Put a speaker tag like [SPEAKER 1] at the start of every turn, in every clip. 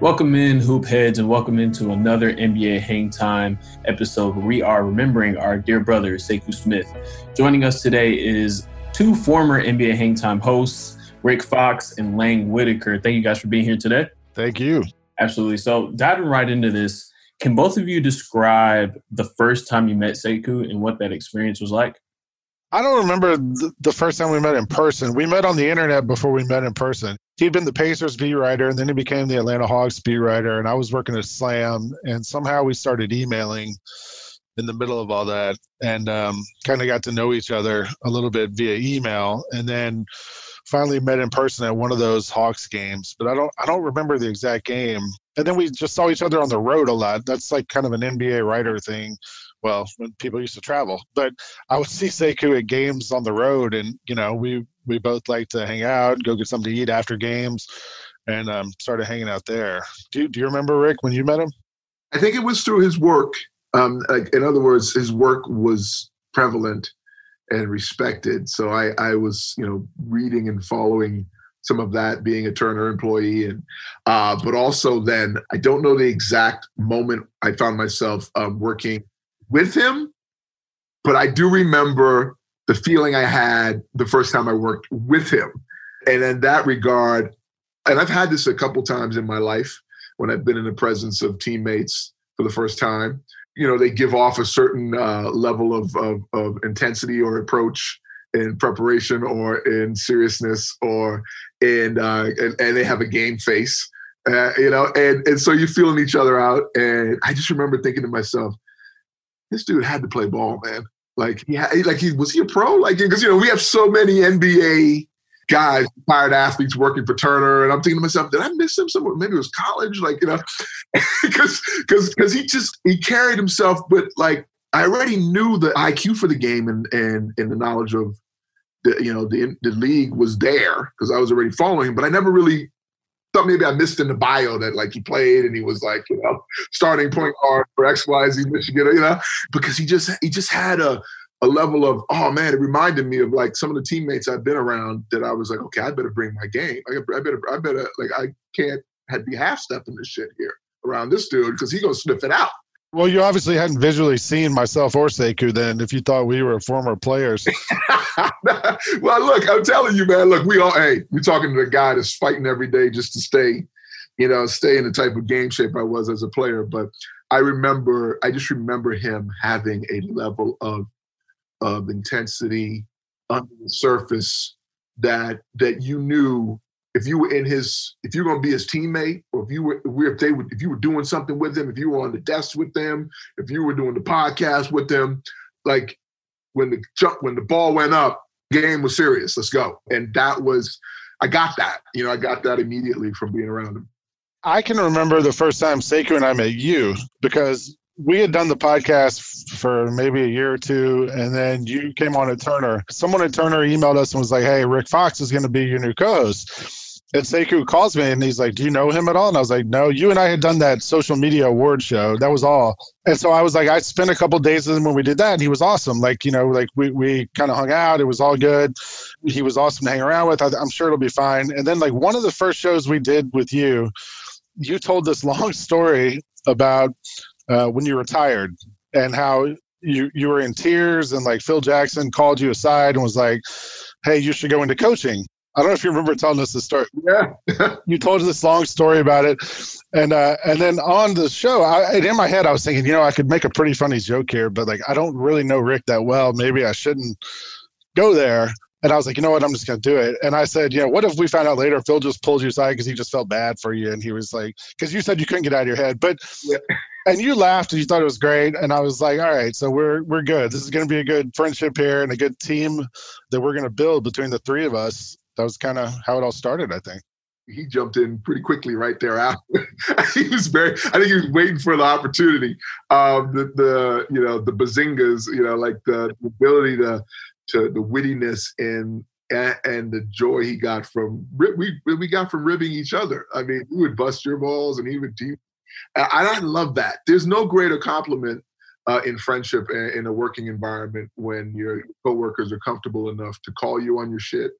[SPEAKER 1] Welcome in, hoop heads, and welcome into another NBA Hang Time episode where we are remembering our dear brother, Sekou Smith. Joining us today is two former NBA Hang Time hosts, Rick Fox and Lang Whitaker. Thank you guys for being here today.
[SPEAKER 2] Thank you.
[SPEAKER 1] Absolutely. So, diving right into this, can both of you describe the first time you met Sekou and what that experience was like?
[SPEAKER 2] I don't remember the first time we met in person. We met on the internet before we met in person. He'd been the Pacers beat writer, and then he became the Atlanta Hawks beat writer, and I was working at Slam, and somehow we started emailing in the middle of all that, and um, kind of got to know each other a little bit via email, and then finally met in person at one of those Hawks games. But I don't, I don't remember the exact game. And then we just saw each other on the road a lot. That's like kind of an NBA writer thing well, when people used to travel. But I would see Sekou at games on the road, and you know, we we both like to hang out, go get something to eat after games, and um, started hanging out there. Do Do you remember Rick when you met him?
[SPEAKER 3] I think it was through his work. Um, like in other words, his work was prevalent and respected. So I, I was, you know, reading and following some of that being a Turner employee, and uh, but also then I don't know the exact moment I found myself um, working with him, but I do remember the feeling I had the first time I worked with him. And in that regard, and I've had this a couple times in my life when I've been in the presence of teammates for the first time. You know, they give off a certain uh, level of, of, of intensity or approach in preparation or in seriousness or in uh, and, and, they have a game face uh, you know and and so you're feeling each other out and i just remember thinking to myself this dude had to play ball, man. Like he had, like he was he a pro? Like because you know we have so many NBA guys, retired athletes working for Turner, and I'm thinking to myself, did I miss him somewhere? Maybe it was college, like you know, because because because he just he carried himself, but like I already knew the IQ for the game and and and the knowledge of the you know the the league was there because I was already following him, but I never really thought maybe I missed in the bio that like he played and he was like, you know, starting point guard for XYZ Michigan, you know, because he just he just had a a level of oh man, it reminded me of like some of the teammates I've been around that I was like, okay, I better bring my game. I better I better like I can't be half stepping this shit here around this dude because he gonna sniff it out.
[SPEAKER 2] Well, you obviously hadn't visually seen myself or Sekou then if you thought we were former players.
[SPEAKER 3] well, look, I'm telling you, man, look, we all, hey, you're talking to the guy that's fighting every day just to stay, you know, stay in the type of game shape I was as a player. But I remember, I just remember him having a level of, of intensity under the surface that, that you knew if you were in his, if you're going to be his teammate, or if you were, if they were, if you were doing something with him, if you were on the desk with them, if you were doing the podcast with them, like when the jump, when the ball went up, game was serious. Let's go. And that was, I got that. You know, I got that immediately from being around him.
[SPEAKER 2] I can remember the first time Sekou and I met you because we had done the podcast for maybe a year or two, and then you came on at Turner. Someone at Turner emailed us and was like, "Hey, Rick Fox is going to be your new co-host." And Sekou calls me and he's like, Do you know him at all? And I was like, No, you and I had done that social media award show. That was all. And so I was like, I spent a couple days with him when we did that, and he was awesome. Like, you know, like we, we kind of hung out. It was all good. He was awesome to hang around with. I, I'm sure it'll be fine. And then, like, one of the first shows we did with you, you told this long story about uh, when you retired and how you you were in tears and like Phil Jackson called you aside and was like, "Hey, you should go into coaching." I don't know if you remember telling us the story.
[SPEAKER 3] Yeah,
[SPEAKER 2] you told us this long story about it, and uh, and then on the show, I, in my head, I was thinking, you know, I could make a pretty funny joke here, but like I don't really know Rick that well. Maybe I shouldn't go there. And I was like, you know what? I'm just going to do it. And I said, you know, what if we found out later Phil just pulled you aside because he just felt bad for you? And he was like, because you said you couldn't get out of your head, but yeah. and you laughed and you thought it was great. And I was like, all right, so we're we're good. This is going to be a good friendship here and a good team that we're going to build between the three of us that was kind of how it all started, I think.
[SPEAKER 3] He jumped in pretty quickly right there after. he was very. I think he was waiting for the opportunity. Um, the, the you know the bazingas, you know, like the, the ability to to the wittiness and and the joy he got from we we got from ribbing each other. I mean, he would bust your balls and he would deep. And I love that. There's no greater compliment uh, in friendship and in a working environment when your coworkers are comfortable enough to call you on your shit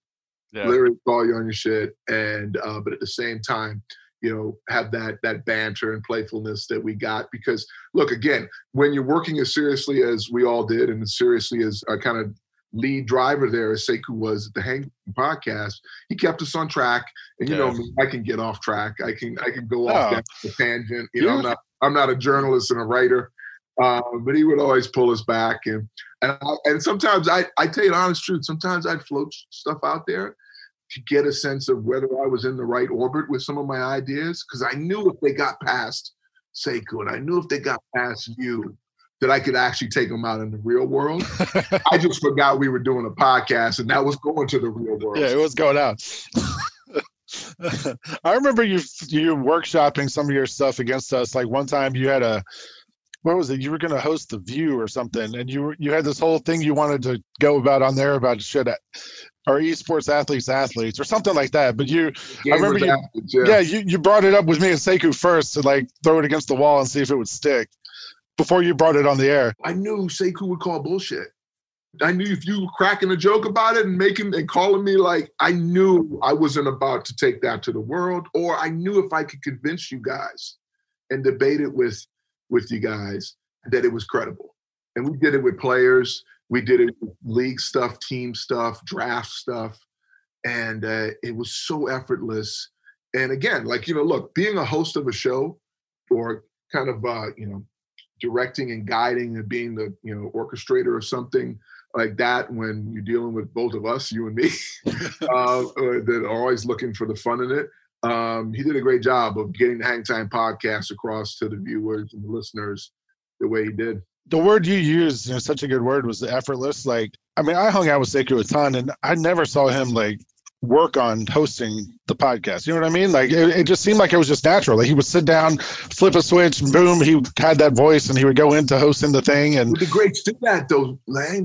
[SPEAKER 3] yeah. literally call you on your shit. And uh, but at the same time, you know have that that banter and playfulness that we got because look again when you're working as seriously as we all did and as seriously as a kind of lead driver there as Sekou was at the Hang podcast, he kept us on track. And you know I can get off track. I can I can go off that tangent. You know, I'm not I'm not a journalist and a writer. Uh, but he would always pull us back and and, I, and sometimes I I tell you the honest truth, sometimes I'd float stuff out there to get a sense of whether I was in the right orbit with some of my ideas. Because I knew if they got past Sekou and I knew if they got past you, that I could actually take them out in the real world. I just forgot we were doing a podcast and that was going to the real world.
[SPEAKER 2] Yeah, it was going out. I remember you you workshopping some of your stuff against us. Like one time you had a what was it? You were going to host the View or something, and you were, you had this whole thing you wanted to go about on there about should or esports athletes athletes or something like that. But you, I remember you, athletes, yeah. yeah, you, you brought it up with me and Sekou first to like throw it against the wall and see if it would stick before you brought it on the air.
[SPEAKER 3] I knew Sekou would call bullshit. I knew if you were cracking a joke about it and making and calling me like I knew I wasn't about to take that to the world, or I knew if I could convince you guys and debate it with with you guys that it was credible. And we did it with players we did it league stuff, team stuff, draft stuff, and uh, it was so effortless. And again, like you know, look, being a host of a show or kind of uh, you know directing and guiding and being the you know orchestrator of something like that when you're dealing with both of us, you and me, uh, that are always looking for the fun in it. Um, he did a great job of getting the Hang Time podcast across to the viewers and the listeners the way he did
[SPEAKER 2] the word you used, you know, such a good word was effortless. Like, I mean, I hung out with Sekou a ton, and I never saw him like work on hosting the podcast. You know what I mean? Like, it, it, just seemed like it was just natural. Like he would sit down, flip a switch, boom, he had that voice, and he would go into hosting the thing. And
[SPEAKER 3] the greats do that, though. Lang,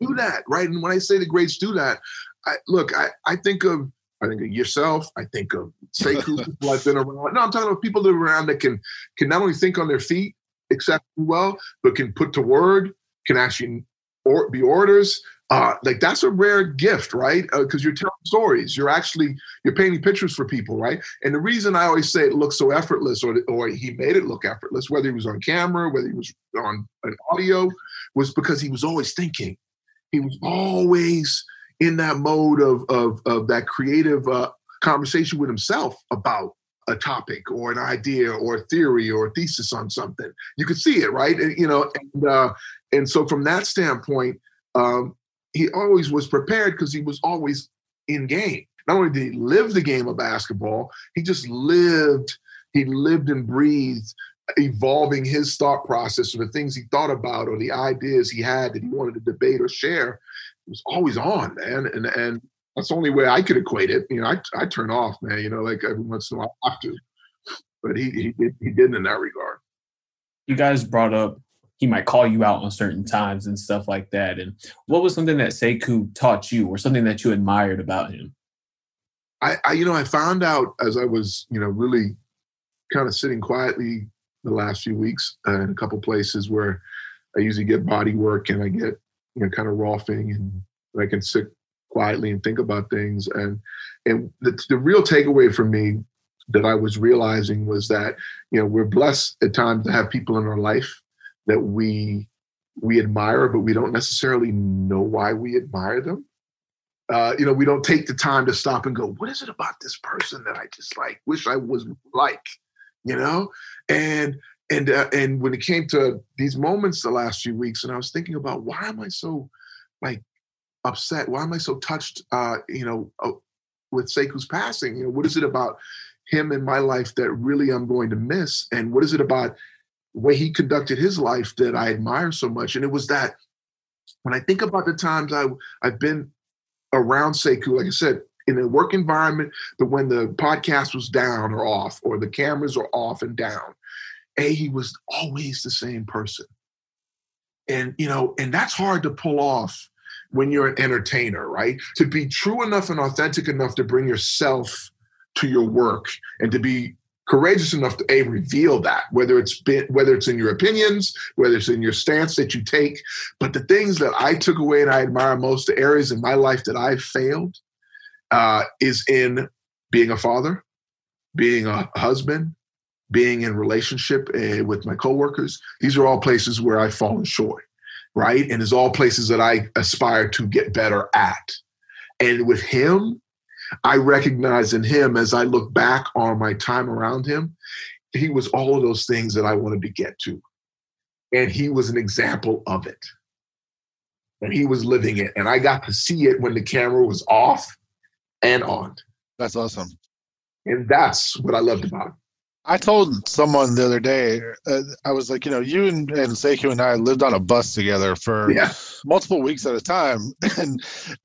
[SPEAKER 3] do that, right? And when I say the greats do that, I look, I I think of I think of yourself. I think of Sekou, people I've been around. No, I'm talking about people that are around that can can not only think on their feet exceptionally well, but can put to word, can actually or be orders. Uh, like that's a rare gift, right? Because uh, you're telling stories. You're actually you're painting pictures for people, right? And the reason I always say it looks so effortless, or or he made it look effortless, whether he was on camera, whether he was on an audio, was because he was always thinking. He was always in that mode of of of that creative uh, conversation with himself about a topic or an idea or a theory or a thesis on something. You could see it, right? And, you know, and uh, and so from that standpoint, um, he always was prepared because he was always in game. Not only did he live the game of basketball, he just lived. He lived and breathed, evolving his thought process or the things he thought about or the ideas he had that he wanted to debate or share. Was always on, man. And and that's the only way I could equate it. You know, I I turn off, man. You know, like every once in a while I have to, but he he did he did in that regard.
[SPEAKER 1] You guys brought up he might call you out on certain times and stuff like that. And what was something that Sekou taught you, or something that you admired about him?
[SPEAKER 3] I, I you know I found out as I was you know really kind of sitting quietly the last few weeks uh, in a couple places where I usually get body work and I get you know kind of rolfing and I can sit quietly and think about things. And and the, the real takeaway for me that I was realizing was that you know we're blessed at times to have people in our life that we we admire, but we don't necessarily know why we admire them. Uh, you know, we don't take the time to stop and go, "What is it about this person that I just like? Wish I was like," you know. And and uh, and when it came to these moments the last few weeks, and I was thinking about why am I so like upset? Why am I so touched? Uh, you know, uh, with Sekou's passing. You know, what is it about him in my life that really I'm going to miss? And what is it about the way he conducted his life that I admire so much? And it was that when I think about the times I I've been around Sekou, like I said, in a work environment, but when the podcast was down or off, or the cameras are off and down, a he was always the same person. And you know, and that's hard to pull off when you're an entertainer, right? To be true enough and authentic enough to bring yourself to your work and to be courageous enough to a reveal that whether it's been whether it's in your opinions whether it's in your stance that you take but the things that i took away and i admire most the areas in my life that i failed uh, is in being a father being a husband, being in relationship uh, with my coworkers. These are all places where I've fallen short, right? And it's all places that I aspire to get better at. And with him, I recognize in him as I look back on my time around him, he was all of those things that I wanted to get to. And he was an example of it. And he was living it. And I got to see it when the camera was off and on.
[SPEAKER 2] That's awesome.
[SPEAKER 3] And that's what I loved about him.
[SPEAKER 2] I told someone the other day, uh, I was like, you know, you and, and Sekou and I lived on a bus together for
[SPEAKER 3] Yeah.
[SPEAKER 2] multiple weeks at a time, and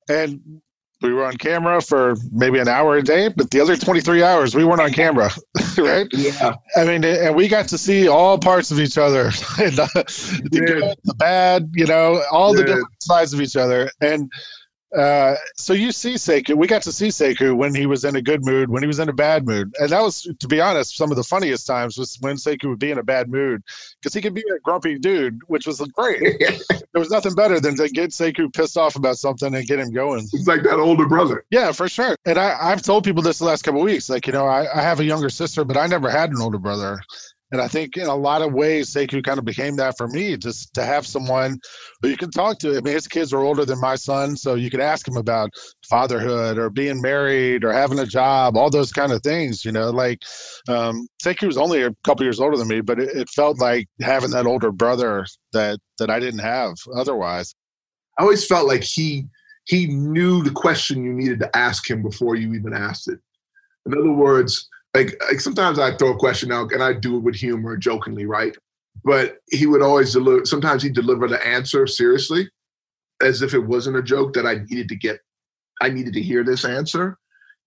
[SPEAKER 2] and we were on camera for maybe an hour a day, but the other twenty three hours we weren't on camera, right?
[SPEAKER 3] Yeah.
[SPEAKER 2] I mean, and we got to see all parts of each other, the good, the bad, you know, all the different sides of each other, and. Uh, so you see Sekou. We got to see Sekou when he was in a good mood, when he was in a bad mood, and that was, to be honest, some of the funniest times was when Sekou would be in a bad mood because he could be a grumpy dude, which was great. There was nothing better than to get Sekou pissed off about something and get him going.
[SPEAKER 3] It's like that older brother.
[SPEAKER 2] Yeah, for sure. And I, I've told people this the last couple of weeks. Like, you know, I, I have a younger sister, but I never had an older brother. And I think in a lot of ways, Sekou kind of became that for me, just to have someone who you can talk to. I mean, his kids are older than my son, so you could ask him about fatherhood or being married or having a job, all those kind of things, you know. Like, um, was only a couple years older than me, but it, it felt like having that older brother that, that I didn't have otherwise.
[SPEAKER 3] I always felt like he he knew the question you needed to ask him before you even asked it. In other words, like, like sometimes I throw a question out and I do it with humor, jokingly, right? But he would always deliver. Sometimes he'd deliver the answer seriously, as if it wasn't a joke that I needed to get. I needed to hear this answer,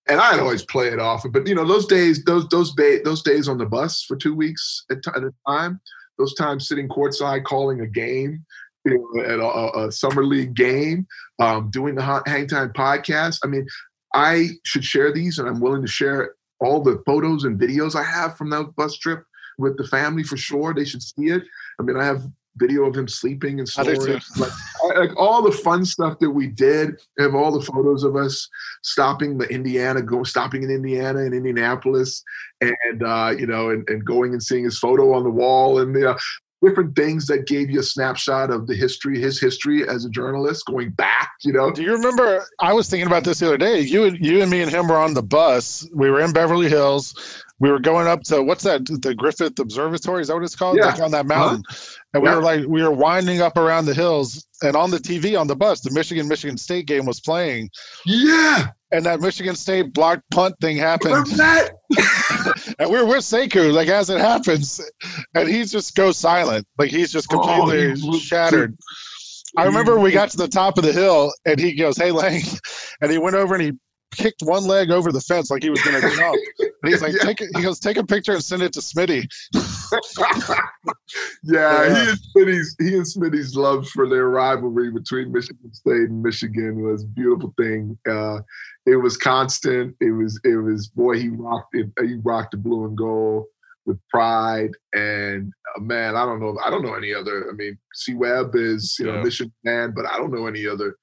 [SPEAKER 3] and I'd always play it off. But you know, those days, those those those days on the bus for two weeks at, t- at a time, those times sitting courtside calling a game, you know, at a, a summer league game, um, doing the Hot Hang Time podcast. I mean, I should share these, and I'm willing to share all the photos and videos I have from that bus trip with the family for sure. They should see it. I mean, I have video of him sleeping and snoring. Like, like all the fun stuff that we did. I have all the photos of us stopping the Indiana, go stopping in Indiana and Indianapolis, and uh, you know, and, and going and seeing his photo on the wall, and you know, different things that gave you a snapshot of the history, his history as a journalist, going back. You know,
[SPEAKER 2] Do you remember? I was thinking about this the other day. You, and you and me and him were on the bus. We were in Beverly Hills. We were going up to what's that? The Griffith Observatory? Is that what it's called?
[SPEAKER 3] Yeah.
[SPEAKER 2] Like on that mountain. Uh-huh. And we
[SPEAKER 3] Yeah.
[SPEAKER 2] were like, we were winding up around the hills, and on the TV on the bus, the Michigan Michigan State game was playing,
[SPEAKER 3] yeah,
[SPEAKER 2] and that Michigan State blocked punt thing happened,
[SPEAKER 3] remember that?
[SPEAKER 2] and we we're with Sekou, like as it happens, and he just goes silent, like he's just
[SPEAKER 3] Oh,
[SPEAKER 2] completely
[SPEAKER 3] was-
[SPEAKER 2] shattered. I remember we got to the top of the hill and he goes, Hey Lang. And he went over and he kicked one leg over the fence like he was gonna jump. And he's like,
[SPEAKER 3] Yeah.
[SPEAKER 2] take it he goes, take a picture and send it to Smitty.
[SPEAKER 3] yeah,
[SPEAKER 2] Yeah.
[SPEAKER 3] he and Smitty's he and Smitty's love for their rivalry between Michigan State and Michigan was a beautiful thing. Uh, it was constant. It was it was boy he rocked it. He rocked the blue and gold with pride. And uh, man, I don't know. I don't know any other. I mean, C Webb is you know Michigan man, but I don't know any other.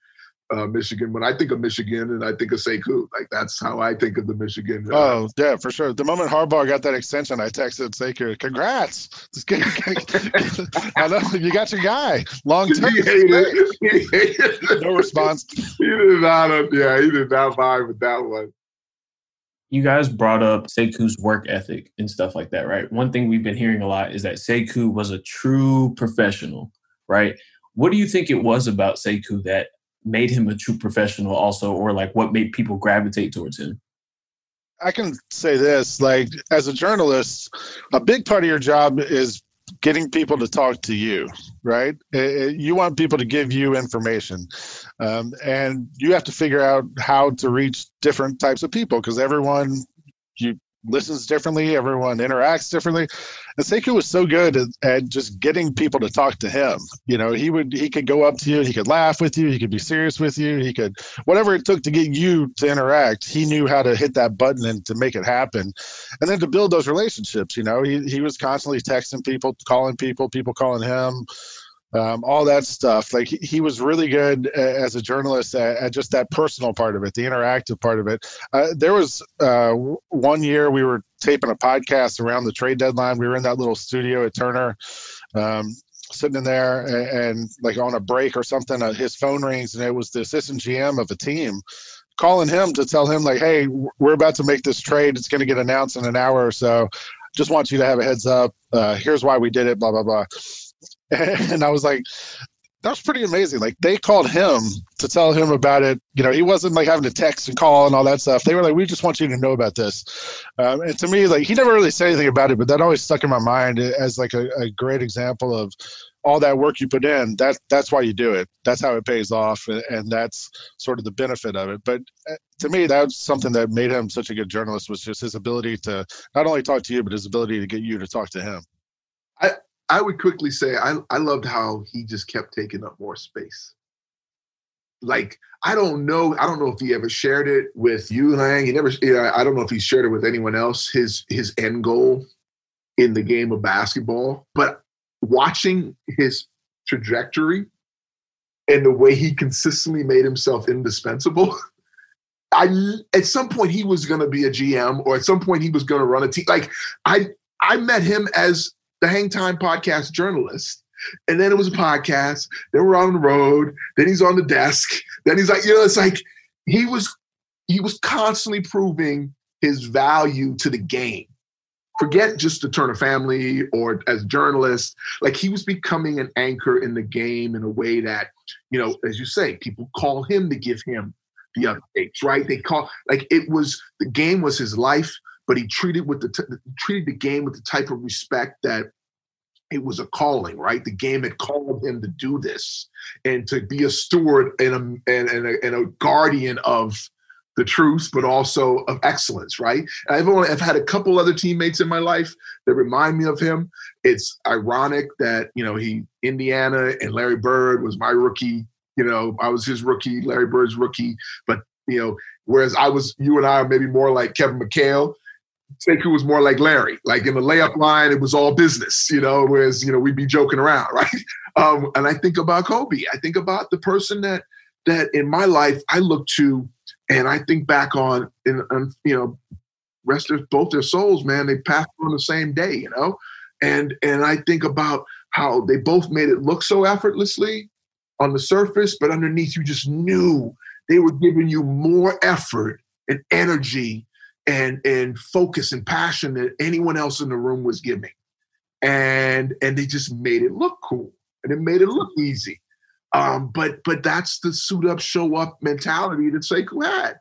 [SPEAKER 3] Uh, Michigan. When I think of Michigan, and I think of Sekou, like that's how I think of the Michigan. uh,
[SPEAKER 2] Oh yeah, for sure. The moment Harbaugh got that extension, I texted Sekou, congrats. Just get- I know you got your guy. Long term.
[SPEAKER 3] he hated. He hated.
[SPEAKER 2] No response.
[SPEAKER 3] he did not. uh, Yeah, he did not vibe with that one.
[SPEAKER 1] You guys brought up Sekou's work ethic and stuff like that, right? One thing we've been hearing a lot is that Sekou was a true professional, right? What do you think it was about Sekou that made him a true professional also, or like what made people gravitate towards him?
[SPEAKER 2] I can say this like as a journalist, a big part of your job is getting people to talk to you, right? Uh, uh, You want people to give you information, um, and you have to figure out how to reach different types of people because everyone you listens differently, everyone interacts differently. And Sekou was so good at, at just getting people to talk to him. You know, he would he could go up to you, he could laugh with you, he could be serious with you, he could whatever it took to get you to interact. He knew how to hit that button and to make it happen, and then to build those relationships. You know, he he was constantly texting people, calling people, people calling him. Um, all that stuff. Like he, he, was really good as a journalist at, at, just that personal part of it, the interactive part of it. Uh, there was uh, one year we were taping a podcast around the trade deadline. We were in that little studio at Turner. Um, sitting in there and, and, like on a break or something uh, his phone rings and it was the assistant gm of a team calling him to tell him like hey we're about to make this trade it's going to get announced in an hour or so just want you to have a heads up uh, here's why we did it blah blah blah and I was like, that was pretty amazing. Like they called him to tell him about it. You know, he wasn't like having to text and call and all that stuff. They were like, we just want you to know about this. Um, and to me, like he never really said anything about it, but that always stuck in my mind as like a, a great example of all that work you put in. That that's why you do it. That's how it pays off, and, and that's sort of the benefit of it. But uh, to me, that's something that made him such a good journalist was just his ability to not only talk to you, but his ability to get you to talk to him.
[SPEAKER 3] I, would quickly say I, I loved how he just kept taking up more space. Like I don't know, I don't know if he ever shared it with you, Lang. He never. Yeah, I don't know if he shared it with anyone else. His his end goal in the game of basketball, but watching his trajectory and the way he consistently made himself indispensable. I at some point he was going to be a GM, or at some point he was going to run a team. Like I I met him as the Hang Time podcast journalist. And then it was a podcast. Then we're on the road. Then he's on the desk. Then he's like, you know, it's like he was he was constantly proving his value to the game. Forget just the Turner family or as journalist. Like he was becoming an anchor in the game in a way that, you know, as you say, people call him to give him the updates, right? They call like it was the game was his life but he treated with the t- treated the game with the type of respect that it was a calling, right? The game had called him to do this and to be a steward and a, and, and a, and a guardian of the truth, but also of excellence, right? And I've only I've had a couple other teammates in my life that remind me of him. It's ironic that you know he Indiana and Larry Bird was my rookie. You know, I was his rookie, Larry Bird's rookie, but you know, whereas I was you and I are maybe more like Kevin McHale Sekou was more like Larry. Like in the layup line, it was all business, you know, whereas, you know, we'd be joking around, right? Um, and I think about Kobe. I think about the person that that in my life I look to and I think back on And you know, rest of both their souls, man, they passed on the same day, you know? And and I think about how they both made it look so effortlessly on the surface, but underneath you just knew they were giving you more effort and energy and and focus and passion that anyone else in the room was giving. And and they just made it look cool and it made it look easy. Um, but but that's the suit up show up mentality that Sekou had.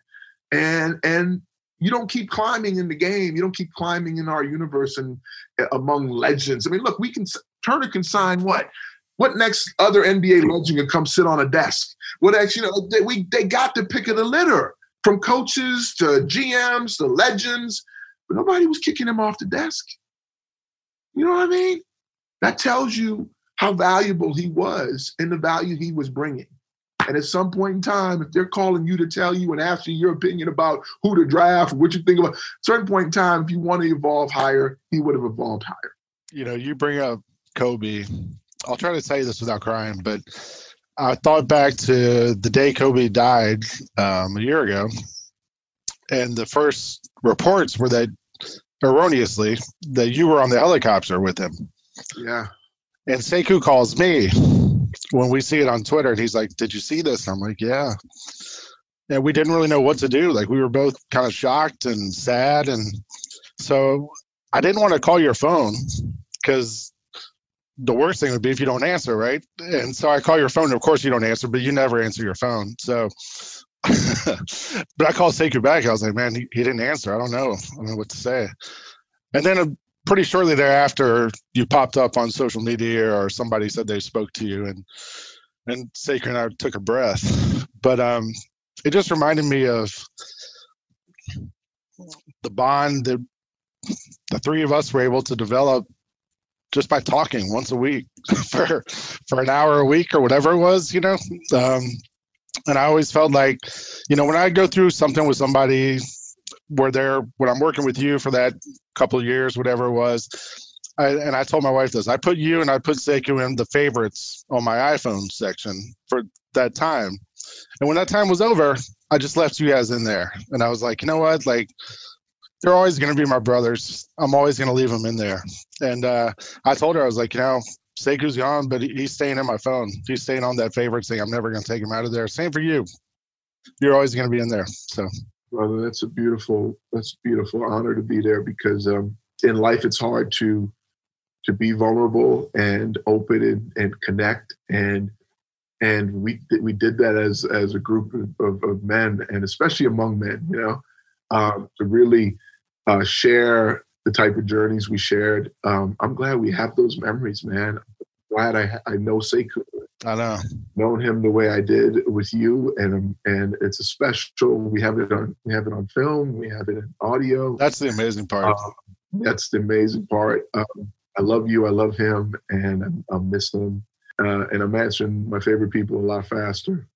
[SPEAKER 3] And and you don't keep climbing in the game. You don't keep climbing in our universe and uh, among legends. I mean look we can turner can sign what? What next other NBA legend can come sit on a desk? What next, you know, they, we they got the pick of the litter from coaches to GMs to legends, but nobody was kicking him off the desk. You know what I mean? That tells you how valuable he was and the value he was bringing. And at some point in time, if they're calling you to tell you and ask you your opinion about who to draft, what you think about, certain point in time, if you want to evolve higher, he would have evolved higher.
[SPEAKER 2] You know, you bring up Kobe. I'll try to tell you this without crying, but I thought back to the day Kobe died um, a year ago, and the first reports were that erroneously that you were on the helicopter with him.
[SPEAKER 3] Yeah.
[SPEAKER 2] And Sekou calls me when we see it on Twitter, and he's like, "Did you see this?" I'm like, "Yeah." And we didn't really know what to do. Like we were both kind of shocked and sad, and so I didn't want to call your phone because the worst thing would be if you don't answer, right? And so I call your phone. Of course, you don't answer, but you never answer your phone. So, but I called Sekou back. I was like, man, he, he didn't answer. I don't know. I don't know what to say. And then uh, pretty shortly thereafter, you popped up on social media, or somebody said they spoke to you, and and Sekou and I took a breath. But um, it just reminded me of the bond that the three of us were able to develop just by talking once a week for for an hour a week or whatever it was, you know. Um, and I always felt like, you know, when I go through something with somebody where they're when I'm working with you for that couple of years, whatever it was, I, and I told my wife this. I put you and I put Sekou in the favorites on my iPhone section for that time. And when that time was over, I just left you guys in there. And I was like, you know what? Like, they're always going to be my brothers. I'm always going to leave them in there. And uh, I told her, I was like, you know, Sekou's gone, but he's staying in my phone. He's staying on that favorites thing. I'm never going to take him out of there. Same for you. You're always going to be in there. So,
[SPEAKER 3] brother, that's a beautiful, that's a beautiful honor to be there because um, in life it's hard to to be vulnerable and open and, and connect and and we we did that as as a group of, of men and especially among men you know um, to really uh, share the type of journeys we shared. Um, i'm glad we have those memories man. Glad i i know Sekou.
[SPEAKER 2] i know.
[SPEAKER 3] Known him the way i did with you and um, and it's a special we have it on we have it on film we have it in audio.
[SPEAKER 2] That's the amazing part. Um,
[SPEAKER 3] that's the amazing part. Um, i love you i love him and i'm, I'm missing him. Uh, and I'm answering my favorite people a lot faster.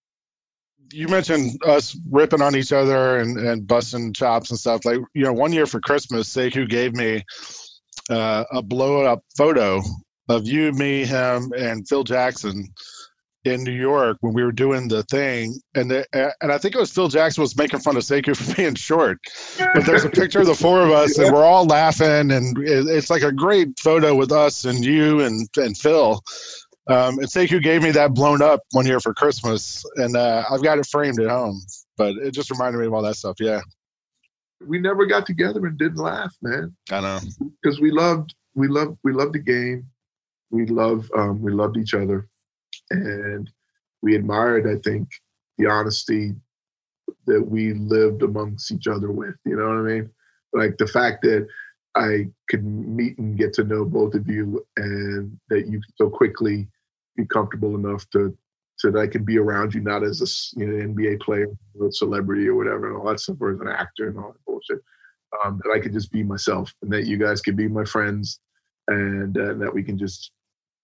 [SPEAKER 2] You mentioned us ripping on each other and, and busting chops and stuff. Like, you know, one year for Christmas, Sekou gave me uh, a blow up photo of you, me, him, and Phil Jackson in New York when we were doing the thing, and the, and I think it was Phil Jackson was making fun of Sekou for being short. But there's a picture of the four of us, and we're all laughing, and it's like a great photo with us and you and and Phil. Um, and Sekou gave me that blown up one year for Christmas, and uh, I've got it framed at home. But it just reminded me of all that stuff. Yeah,
[SPEAKER 3] we never got together and didn't laugh, man.
[SPEAKER 2] I know
[SPEAKER 3] because we loved, we loved, we loved the game. We love, um, we loved each other, and we admired, I think, the honesty that we lived amongst each other with. You know what I mean? Like the fact that I could meet and get to know both of you, and that you so quickly be comfortable enough to so that I can be around you, not as a you know, NBA player or a celebrity or whatever, and all that stuff, or as an actor and all that bullshit. Um, that I could just be myself, and that you guys could be my friends, and uh, that we can just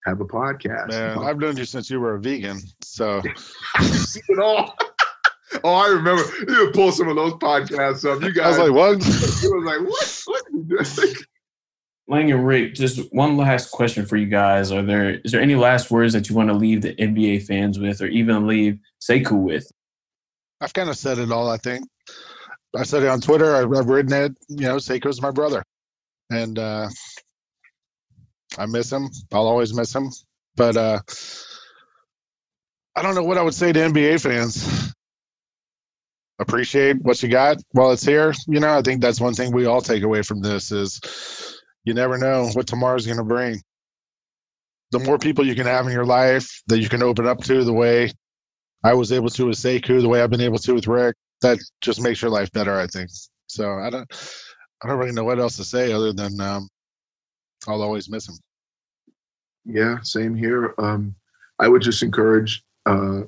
[SPEAKER 3] have a podcast.
[SPEAKER 2] Man, I've known you since you were a vegan, so
[SPEAKER 3] see it all. Oh, I remember you would pull some of those podcasts up. You guys,
[SPEAKER 2] I was like, "What?"
[SPEAKER 3] You was like, "What? What are you doing?"
[SPEAKER 1] Lang and Rick, just one last question for you guys. Are there is there any last words that you want to leave the NBA fans with, or even leave Sekou with?
[SPEAKER 2] I've kind of said it all. I think I said it on Twitter. I've, I've written it. You know, Sekou's my brother, and uh, I miss him. I'll always miss him. But uh, I don't know what I would say to NBA fans appreciate what you got while it's here. You know, I think that's one thing we all take away from this is you never know what tomorrow's going to bring. The more people you can have in your life that you can open up to the way I was able to with Sekou, the way I've been able to with Rick, that just makes your life better, I think. So I don't I don't really know what else to say other than um, I'll always miss him.
[SPEAKER 3] Yeah, same here. Um, I would just encourage uh,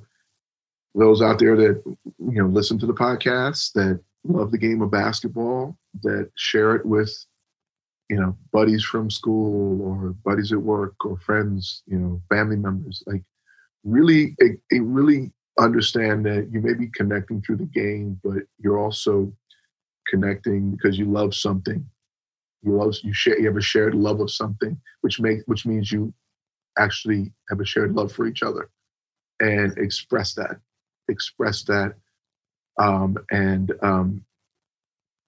[SPEAKER 3] those out there that you know listen to the podcast that love the game of basketball that share it with you know buddies from school or buddies at work or friends you know family members like really it, it really understand that you may be connecting through the game but you're also connecting because you love something. You love you share you have a shared love of something which makes which means you actually have a shared love for each other and express that expressed that. Um, and um,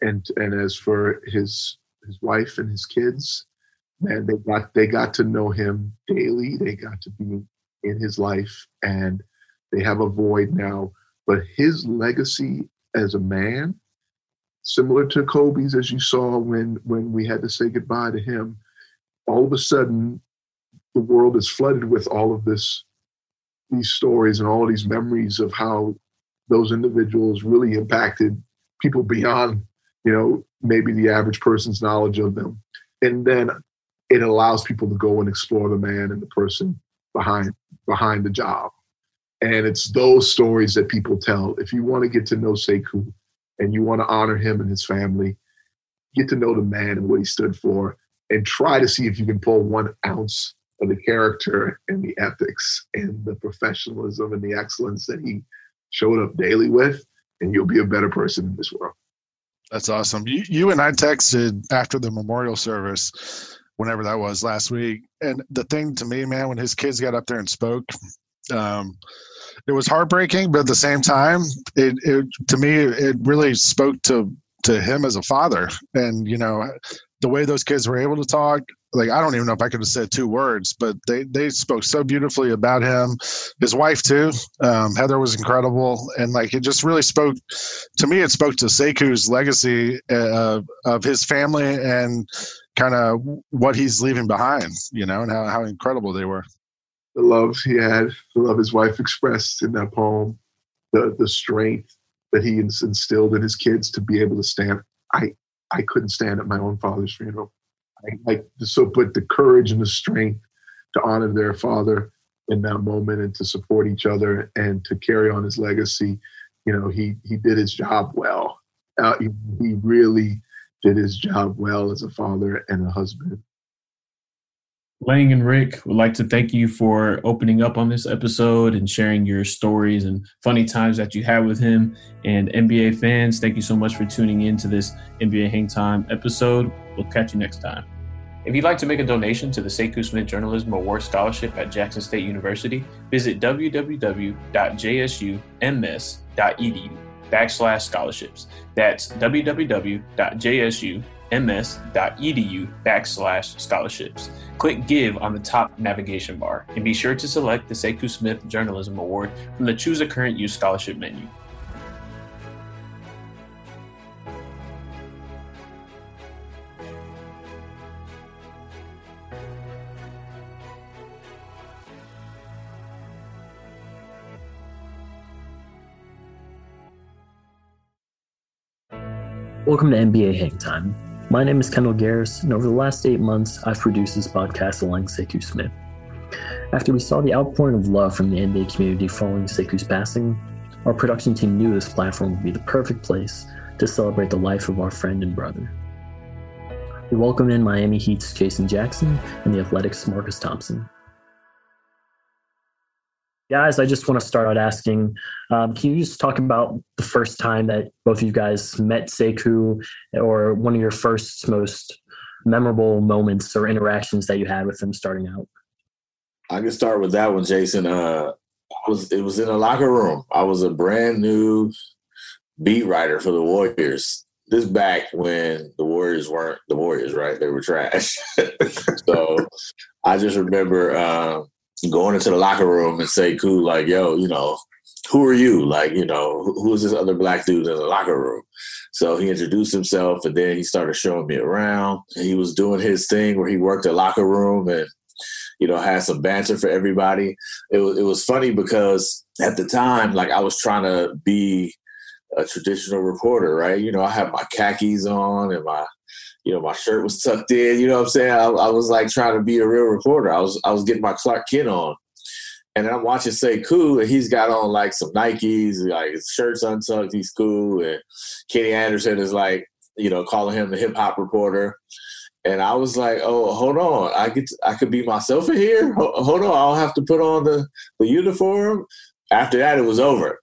[SPEAKER 3] and and as for his his wife and his kids, man, they got they got to know him daily. They got to be in his life, and they have a void now. But his legacy as a man, similar to Kobe's, as you saw when when we had to say goodbye to him, all of a sudden the world is flooded with all of this these stories and all these memories of how those individuals really impacted people beyond, you know, maybe the average person's knowledge of them. And then it allows people to go and explore the man and the person behind behind the job. And it's those stories that people tell. If you want to get to know Sekou and you want to honor him and his family, get to know the man and what he stood for, and try to see if you can pull one ounce the character and the ethics and the professionalism and the excellence that he showed up daily with, and you'll be a better person in this world.
[SPEAKER 2] That's awesome. You, you and I texted after the memorial service. whenever that was last week. And the thing to me, man, when his kids got up there and spoke, um, it was heartbreaking, but at the same time, it, it to me it really spoke to to him as a father, and you know the way those kids were able to talk. Like I don't even know if I could have said two words, but they they spoke so beautifully about him, his wife too. Um, Heather was incredible, and like it just really spoke to me. It spoke to Sekou's legacy uh, of his family and kind of what he's leaving behind, you know, and how, how incredible they were
[SPEAKER 3] the love he had, the love his wife expressed in that poem, the the strength that he instilled in his kids to be able to stand. I I couldn't stand at my own father's funeral. I, so but the courage and the strength to honor their father in that moment and to support each other and to carry on his legacy. You know, he he did his job well. Uh, he, he really did his job well as a father and a husband.
[SPEAKER 1] Lang and Rick would like to thank you for opening up on this episode and sharing your stories and funny times that you had with him. And NBA fans, thank you so much for tuning in to this NBA Hang Time episode. We'll catch you next time. If you'd like to make a donation to the Sekou Smith Journalism Award Scholarship at Jackson State University, visit www.jsums.edu backslash scholarships. That's www.jsu ms.edu backslash scholarships. Click Give on the top navigation bar and be sure to select the Sekou Smith Journalism Award from the Choose a Current Use Scholarship menu.
[SPEAKER 4] Welcome to NBA Hang Time. My name is Kendall Garris, and over the last eight months, I've produced this podcast along Sekou Smith. After we saw the outpouring of love from the NBA community following Sekou's passing, our production team knew this platform would be the perfect place to celebrate the life of our friend and brother. We welcome in Miami Heat's Jason Jackson and the Athletic's Marcus Thompson. Guys, I just want to start out asking um, can you just talk about the first time that both of you guys met Sekou or one of your first most memorable moments or interactions that you had with him starting out?
[SPEAKER 5] I can start with that one, Jason. Uh, was it was in a locker room. I was a brand new beat writer for the Warriors. This back when the Warriors weren't the Warriors, right? They were trash. so I just remember uh, going into the locker room and say, cool, like, yo, you know, who are you? Like, you know, who is this other black dude in the locker room? So he introduced himself and then he started showing me around. He was doing his thing where he worked the locker room and, you know, had some banter for everybody. It was, it was funny because at the time, like I was trying to be a traditional reporter, right? You know, I had my khakis on and my you know, my shirt was tucked in. You know what I'm saying? I, I, was like trying to be a real reporter. I was I was getting my Clark Kent on, and I'm watching Sekou, and he's got on like some Nikes, like his shirt's untucked. He's cool, and Kenny Anderson is like, you know, calling him the hip hop reporter. And I was like, "Oh, hold on! I get, I could be myself in here. Hold on, I'll have to put on the the uniform." After that, it was over.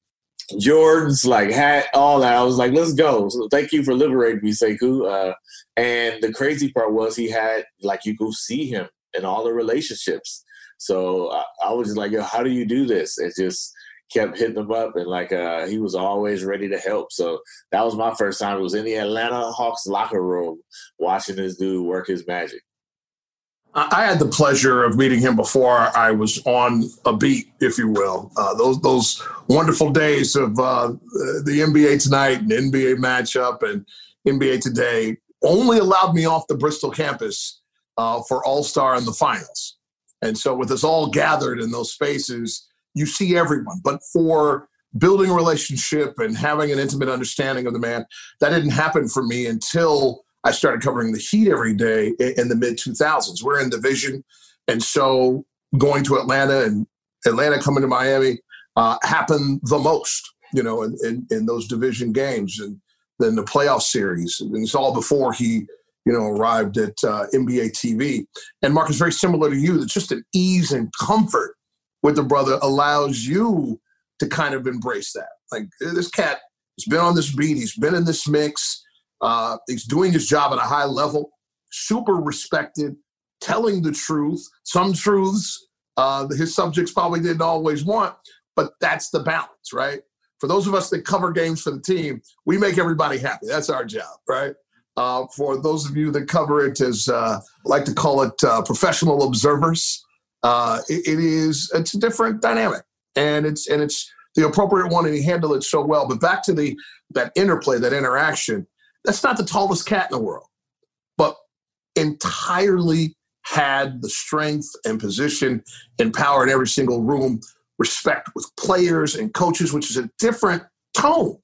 [SPEAKER 5] Jordans, like hat, all that. I was like, let's go. So thank you for liberating me, Sekou. Uh, and the crazy part was he had like you could see him in all the relationships. So I, I was just like, yo, how do you do this? And just kept hitting him up and like uh, he was always ready to help. So that was my first time. It was in the Atlanta Hawks locker room watching this dude work his magic.
[SPEAKER 6] I had the pleasure of meeting him before I was on a beat, if you will. Uh, those those wonderful days of uh, the NBA tonight and NBA matchup and NBA today only allowed me off the Bristol campus uh, for All Star and the finals. And so, with us all gathered in those spaces, you see everyone. But for building a relationship and having an intimate understanding of the man, that didn't happen for me until I started covering the Heat every day in the mid 2000s. We're in division. And so going to Atlanta and Atlanta coming to Miami uh, happened the most, you know, in, in, in, those division games and then the playoff series. And it's all before he, you know, arrived at uh, NBA TV. And Mark is very similar to you. It's just an ease and comfort with the brother allows you to kind of embrace that. Like this cat has been on this beat, he's been in this mix uh, he's doing his job at a high level, super respected, telling the truth. Some truths uh, his subjects probably didn't always want, but that's the balance, right? For those of us that cover games for the team, we make everybody happy. That's our job, right? Uh, for those of you that cover it as, uh, like to call it uh, professional observers, uh, it, it is it's a different dynamic, and it's and it's the appropriate one, and he handled it so well. But back to the that interplay, that interaction. That's not the tallest cat in the world, but entirely had the strength and position and power in every single room, respect with players and coaches, which is a different tone.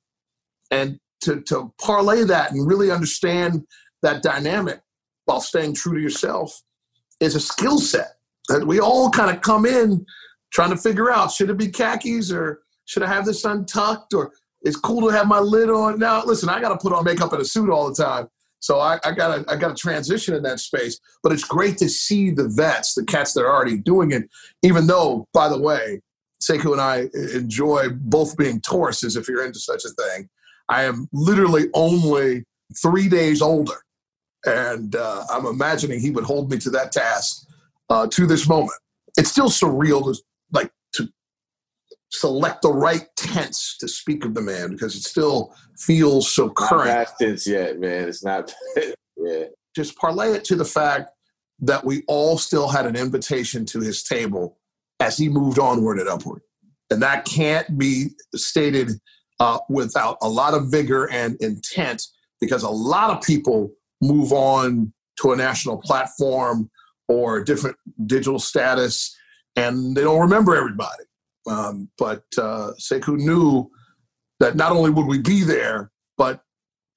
[SPEAKER 6] And to, to parlay that and really understand that dynamic while staying true to yourself is a skill set that we all kind of come in trying to figure out should it be khakis or should I have this untucked or it's cool to have my lid on. Now, listen, I got to put on makeup and a suit all the time. So I, got I got to transition in that space. But it's great to see the vets, the cats that are already doing it. Even though, by the way, Sekou and I enjoy both being Tauruses, if you're into such a thing. I am literally only three days older, and uh, I'm imagining he would hold me to that task uh, to this moment. It's still surreal to like to select the right tense to speak of the man because it still feels so current.
[SPEAKER 5] Not past tense yet, man. It's not. yeah.
[SPEAKER 6] Just parlay it to the fact that we all still had an invitation to his table as he moved onward and upward, and that can't be stated uh, without a lot of vigor and intent because a lot of people move on to a national platform or different digital status and they don't remember everybody. Um, but uh, Sekou knew that not only would we be there, but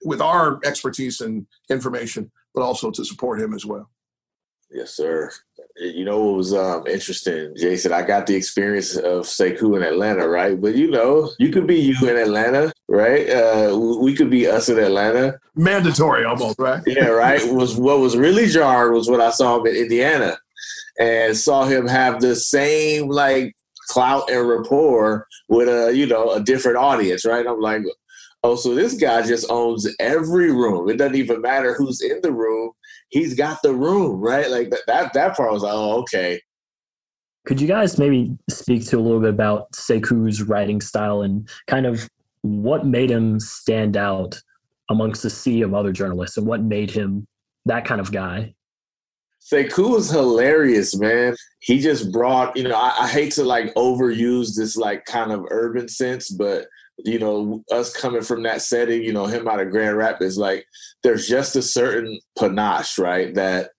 [SPEAKER 6] with our expertise and information, but also to support him as well.
[SPEAKER 5] Yes, sir. You know what was um, interesting, Jason? I got the experience of Sekou in Atlanta, right? But you know, you could be you in Atlanta, right? Uh, we could be us in Atlanta.
[SPEAKER 6] Mandatory, almost, right?
[SPEAKER 5] yeah, right. Was what was really jarred was when I saw him in Indiana, and saw him have the same like clout and rapport with a you know a different audience, right? I'm like, oh, so this guy just owns every room. It doesn't even matter who's in the room. He's got the room, right? Like that that, that part was like, oh, okay.
[SPEAKER 4] Could you guys maybe speak to a little bit about Sekou's writing style and kind of what made him stand out amongst the sea of other journalists and what made him that kind of guy?
[SPEAKER 5] Sekou is hilarious, man. He just brought, you know, I, I, hate to like overuse this like kind of urban sense, but you know, us coming from that setting, you know, him out of Grand Rapids, like there's just a certain panache, right? That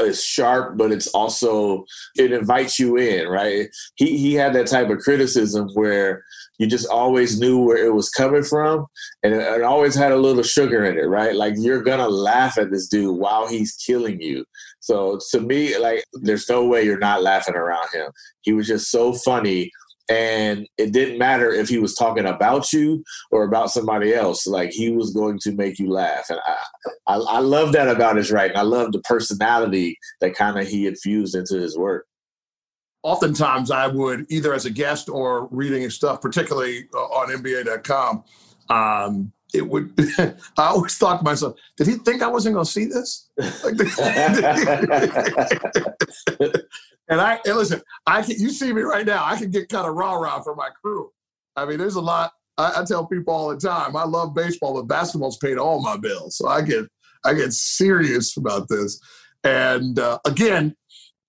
[SPEAKER 5] is sharp, but it's also it invites you in, right? He he had that type of criticism where you just always knew where it was coming from, and it, it, always had a little sugar in it, right? Like you're gonna laugh at this dude while he's killing you. So to me, like there's no way you're not laughing around him. He was just so funny and it didn't matter if he was talking about you or about somebody else. Like he was going to make you laugh and i i, I love that about his writing. I love the personality that kind of he infused into his work.
[SPEAKER 6] Oftentimes i would either as a guest or reading his stuff particularly uh, on nba.com um, it would i always thought to myself did he think i wasn't going to see this And I and listen, I can you see me right now. I can get kind of rah rah for my crew. I mean, there's a lot. I, I, tell people all the time. I love baseball, but basketball's paid all my bills, so I get I get serious about this. And uh, again,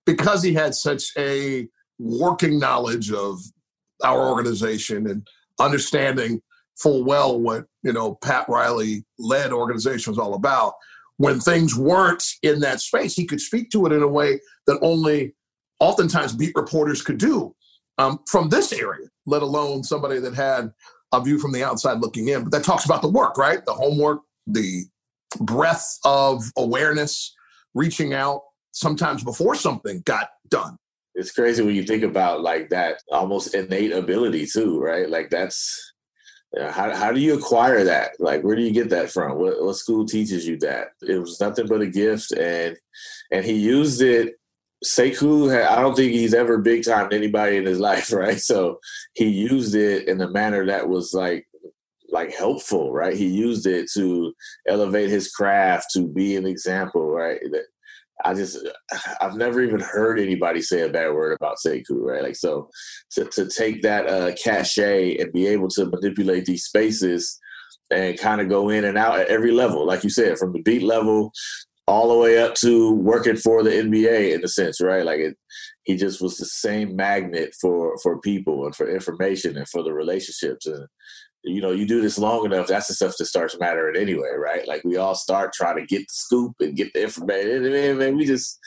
[SPEAKER 6] because he had such a working knowledge of our organization and understanding full well what you know Pat Riley led organization was all about. When things weren't in that space, he could speak to it in a way that only oftentimes beat reporters could do um, from this area, let alone somebody that had a view from the outside looking in. But that talks about the work, right? The homework, the breadth of awareness, reaching out sometimes before something got done.
[SPEAKER 5] It's crazy when you think about like that almost innate ability too, right? Like that's how how do you acquire that? Like where do you get that from? What, what school teaches you that? It was nothing but a gift, and and he used it Sekou, I don't think he's ever big time anybody in his life, right? So he used it in a manner that was like like helpful, right? He used it to elevate his craft, to be an example, right? I just I've never even heard anybody say a bad word about Sekou, right? Like so to to take that uh cachet and be able to manipulate these spaces and kind of go in and out at every level, like you said, from the beat level all the way up to working for the NBA in a sense, right? Like it, he just was the same magnet for for people and for information and for the relationships and you know, you do this long enough, that's the stuff that starts mattering anyway, right? Like we all start trying to get the scoop and get the information. And man, man, we just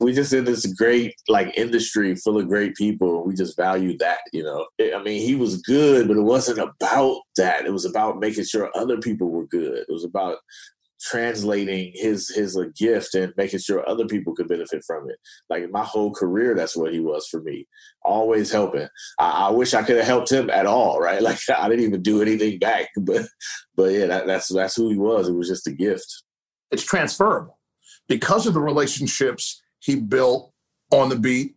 [SPEAKER 5] we just in this great like industry full of great people. We just value that, you know. I mean, he was good, but it wasn't about that. It was about making sure other people were good. It was about translating his his a gift and making sure other people could benefit from it. Like my whole career, that's what he was for me. Always helping. I, I wish I could have helped him at all, right? Like I didn't even do anything back, but but yeah, that, that's that's who he was. It was just a gift.
[SPEAKER 6] It's transferable because of the relationships he built on the beat.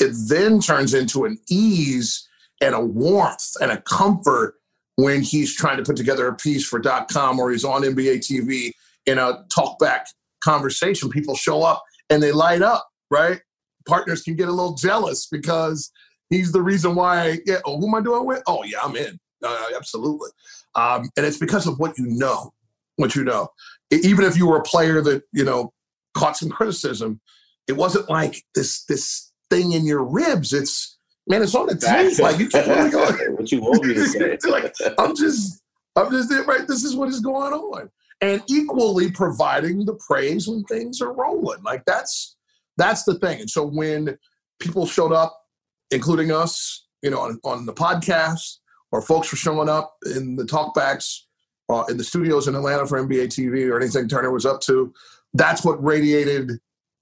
[SPEAKER 6] It then turns into an ease and a warmth and a comfort when he's trying to put together a piece for dot .com or he's on NBA TV in a talkback conversation. People show up and they light up, right? Partners can get a little jealous because he's the reason why. Yeah, oh, who am I doing with? Oh, yeah, I'm in. Uh, absolutely. Um, and it's because of what you know, what you know. Even if you were a player that you know caught some criticism, it wasn't like this this thing in your ribs. It's man, it's on the tape. Like you keep really going.
[SPEAKER 5] what you want me to say?
[SPEAKER 6] like I'm just, I'm just there. Right, this is what is going on, and equally providing the praise when things are rolling. Like that's that's the thing. And so when people showed up, including us, you know, on, on the podcast, or folks were showing up in the talkbacks uh, in the studios in Atlanta for NBA TV or anything Turner was up to, that's what radiated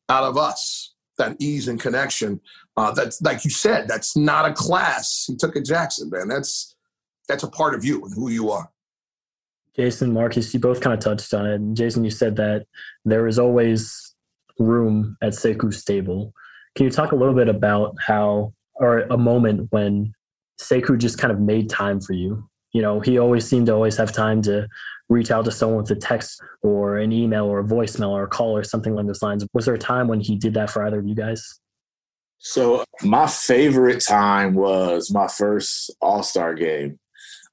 [SPEAKER 6] out of us that ease and connection. Uh, that's like you said, that's not a class he took at Jackson, man. That's that's a part of you and who you are.
[SPEAKER 4] Jason, Marcus, you both kind of touched on it. Jason, you said that there is always room at Sekou's stable. Can you talk a little bit about how, or a moment when Sekou just kind of made time for you? You know, he always seemed to always have time to reach out to someone with a text or an email or a voicemail or a call or something along those lines. Was there a time when he did that for either of you guys?
[SPEAKER 5] So my favorite time was my first All Star game.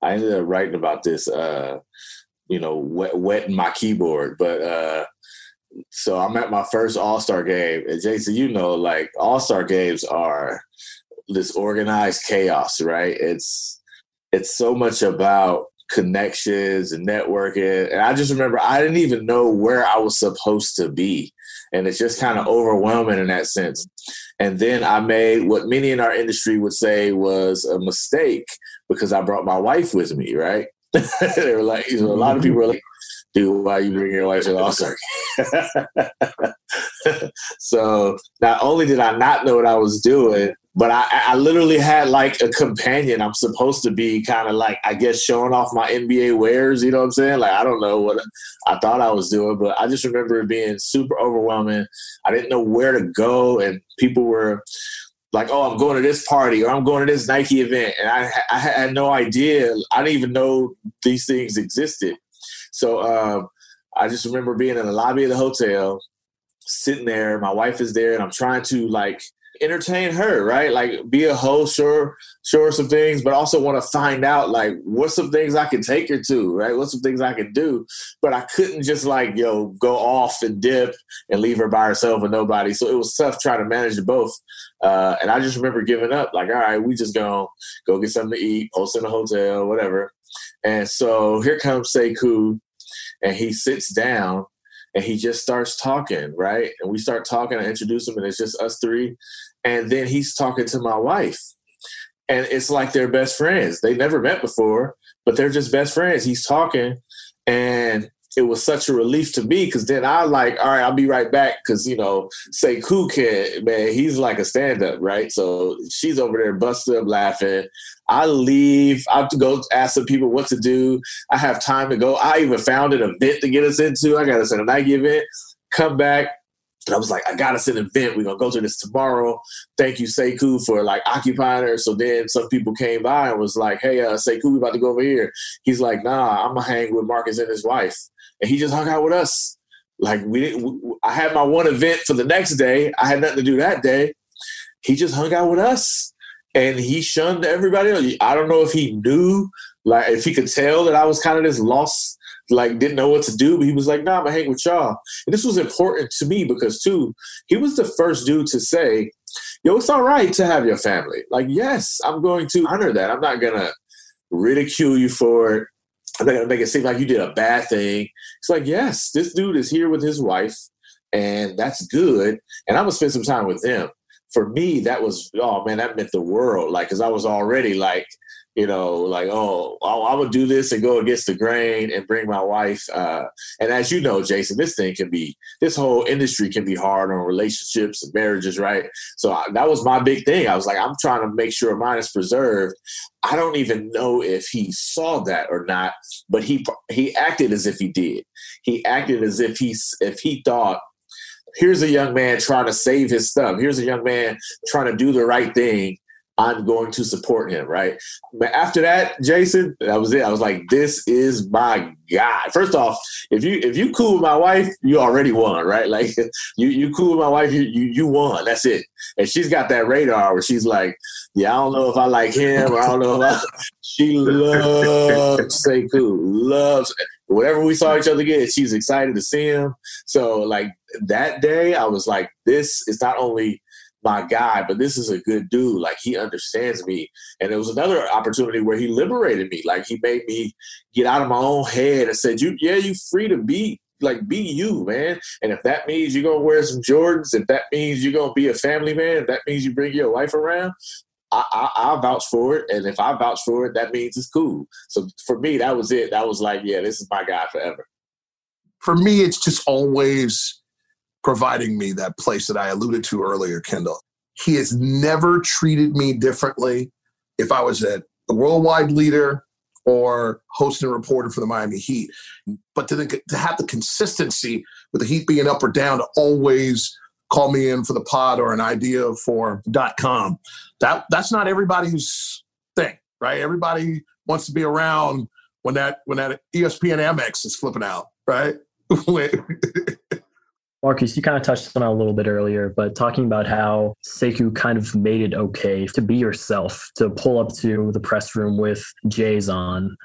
[SPEAKER 5] I ended up writing about this, uh, you know, wet, wetting my keyboard. But uh, so I'm at my first All Star game, and Jason, you know, like All Star games are this organized chaos, right? It's it's so much about connections and networking. And I just remember I didn't even know where I was supposed to be. And it's just kind of overwhelming in that sense. And then I made what many in our industry would say was a mistake because I brought my wife with me, right? they were like, you know, a lot of people were like, dude, why you bring your wife to the All Star so not only did I not know what I was doing, but I, I literally had like a companion. I'm supposed to be kind of like, I guess, showing off my NBA wares. You know what I'm saying? Like, I don't know what I thought I was doing, but I just remember it being super overwhelming. I didn't know where to go, and people were like, "Oh, I'm going to this party or I'm going to this Nike event," and I, I had no idea. I didn't even know these things existed. So um, I just remember being in the lobby of the hotel, sitting there. My wife is there, and I'm trying to like entertain her, right? Like be a host, sure, sure some things, but also want to find out like what's some things I can take her to, right? What's some things I can do. But I couldn't just like, yo, go off and dip and leave her by herself and nobody. So it was tough trying to manage both. Uh, and I just remember giving up, like, all right, we just gonna go get something to eat, host in a hotel, whatever. And so here comes Sekou, and he sits down and he just starts talking, right? And we start talking, I introduce him, and it's just us three. And then he's talking to my wife. And it's like they're best friends. They never met before, but they're just best friends. He's talking, and it was such a relief to me because then I like, all right, I'll be right back because you know, Sekou can man, he's like a stand up, right? So she's over there busted up laughing. I leave. I have to go ask some people what to do. I have time to go. I even found an event to get us into. I got us in a Nike event. Come back. I was like, I got us an event. We're gonna go to this tomorrow. Thank you, Sekou, for like occupying her. So then some people came by and was like, Hey, uh, we about to go over here. He's like, Nah, I'm gonna hang with Marcus and his wife and he just hung out with us. Like we didn't. I had my one event for the next day. I had nothing to do that day. He just hung out with us, and he shunned everybody else. I don't know if he knew, like if he could tell that I was kind of this lost, like didn't know what to do. But he was like, "Nah, I'm gonna hang with y'all." And this was important to me because too, he was the first dude to say, "Yo, it's all right to have your family." Like, yes, I'm going to honor that. I'm not gonna ridicule you for it. I'm not gonna make it seem like you did a bad thing. It's like, yes, this dude is here with his wife, and that's good. And I'm gonna spend some time with them. For me, that was oh man, that meant the world. Like, cause I was already like you know, like, oh, I would do this and go against the grain and bring my wife. Uh, and as you know, Jason, this thing can be, this whole industry can be hard on relationships and marriages, right? So I, that was my big thing. I was like, I'm trying to make sure mine is preserved. I don't even know if he saw that or not, but he he acted as if he did. He acted as if he if he thought here's a young man trying to save his stuff. Here's a young man trying to do the right thing. I'm going to support him, right? But after that, Jason, that was it. I was like, this is my guy. First off, if you if you cool with my wife, you already won, right? Like you you cool with my wife, you you, you won. That's it. And she's got that radar where she's like, yeah, I don't know if I like him, I don't know if I, she loves Sekou, loves whatever we saw each other get, she's excited to see him. So like that day, I was like, this is not only my guy, but this is a good dude. Like he understands me. And it was another opportunity where he liberated me. Like he made me get out of my own head and said, "You, yeah, you free to be like be you, man. And if that means you're gonna wear some Jordans, if that means you're gonna be a family man, if that means you bring your wife around." I, I, I'll vouch for it, and if I vouch for it, that means it's cool. So for me, that was it. That was like, yeah, this is my guy forever.
[SPEAKER 6] For me, it's just always providing me that place that I alluded to earlier, Kendall. He has never treated me differently if I was a worldwide leader or hosting a reporter for the Miami Heat. But to, the, to have the consistency with the Heat being up or down to always call me in for the pod or an idea for dot .com, that, that's not everybody's thing, right? Everybody wants to be around when that when that ESPN Amex is flipping out, right?
[SPEAKER 4] Marcus, you kind of touched on it a little bit earlier, but talking about how Sekou kind of made it okay to be yourself, to pull up to the press room with Jays on.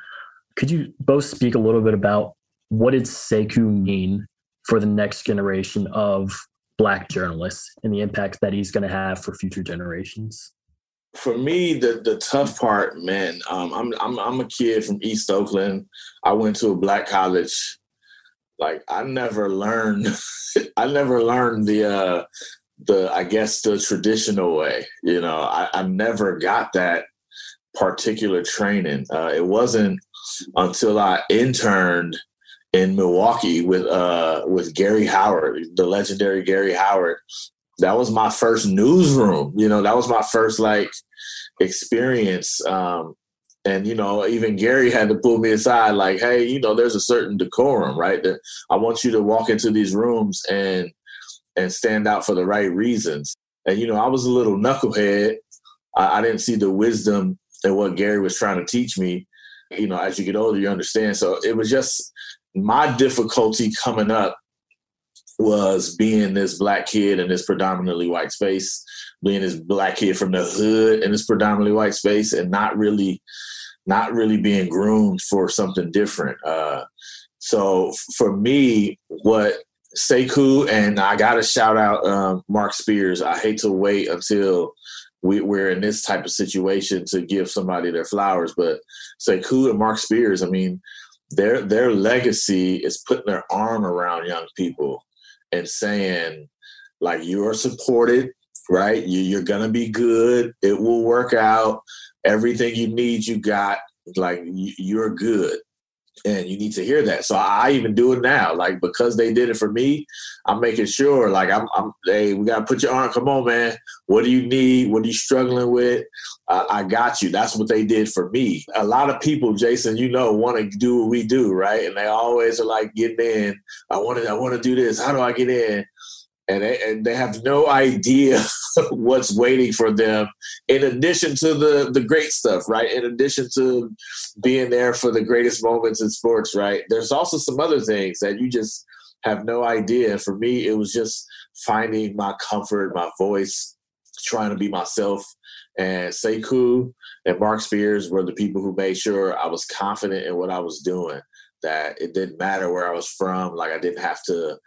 [SPEAKER 4] Could you both speak a little bit about what did Sekou mean for the next generation of black journalists and the impact that he's going to have for future generations?
[SPEAKER 5] For me, the the tough part, man. Um, I'm I'm I'm a kid from East Oakland. I went to a black college like I never learned I never learned the uh the I guess the traditional way. You know, I, I never got that particular training. Uh, it wasn't until I interned in Milwaukee with uh with Garry Howard, the legendary Garry Howard. That was my first newsroom. You know, that was my first like experience um, and you know even gary had to pull me aside like hey you know there's a certain decorum right that i want you to walk into these rooms and and stand out for the right reasons. And you know i was a little knucklehead. I, I didn't see the wisdom in what gary was trying to teach me. You know as you get older you understand. So it was just my difficulty coming up was being this black kid in this predominantly white space being this black kid from the hood in this predominantly white space and not really not really being groomed for something different. Uh, so for me, what Sekou and I got to shout out um, Marc Spears. I hate to wait until we, are in this type of situation to give somebody their flowers, but Sekou and Marc Spears, I mean, their their legacy is putting their arm around young people and saying, like, you are supported, right? You, you're gonna be good. It will work out everything you need, you got. Like you're good, and you need to hear that. So I even do it now, like because they did it for me. I'm making sure, like I'm, I'm hey, we gotta put your arm. Come on, man. What do you need? What are you struggling with? Uh, I got you. That's what they did for me. A lot of people, Jason, you know, want to do what we do, right? And they always are like getting in. I want to, I want to do this. How do I get in? And they, and they have no idea what's waiting for them in addition to the the great stuff right in addition to being there for the greatest moments in sports right there's also some other things that you just have no idea. For me, it was just finding my comfort, my voice, trying to be myself. And Sekou and Marc Spears were the people who made sure I was confident in what I was doing. That it didn't matter where I was from, like I didn't have to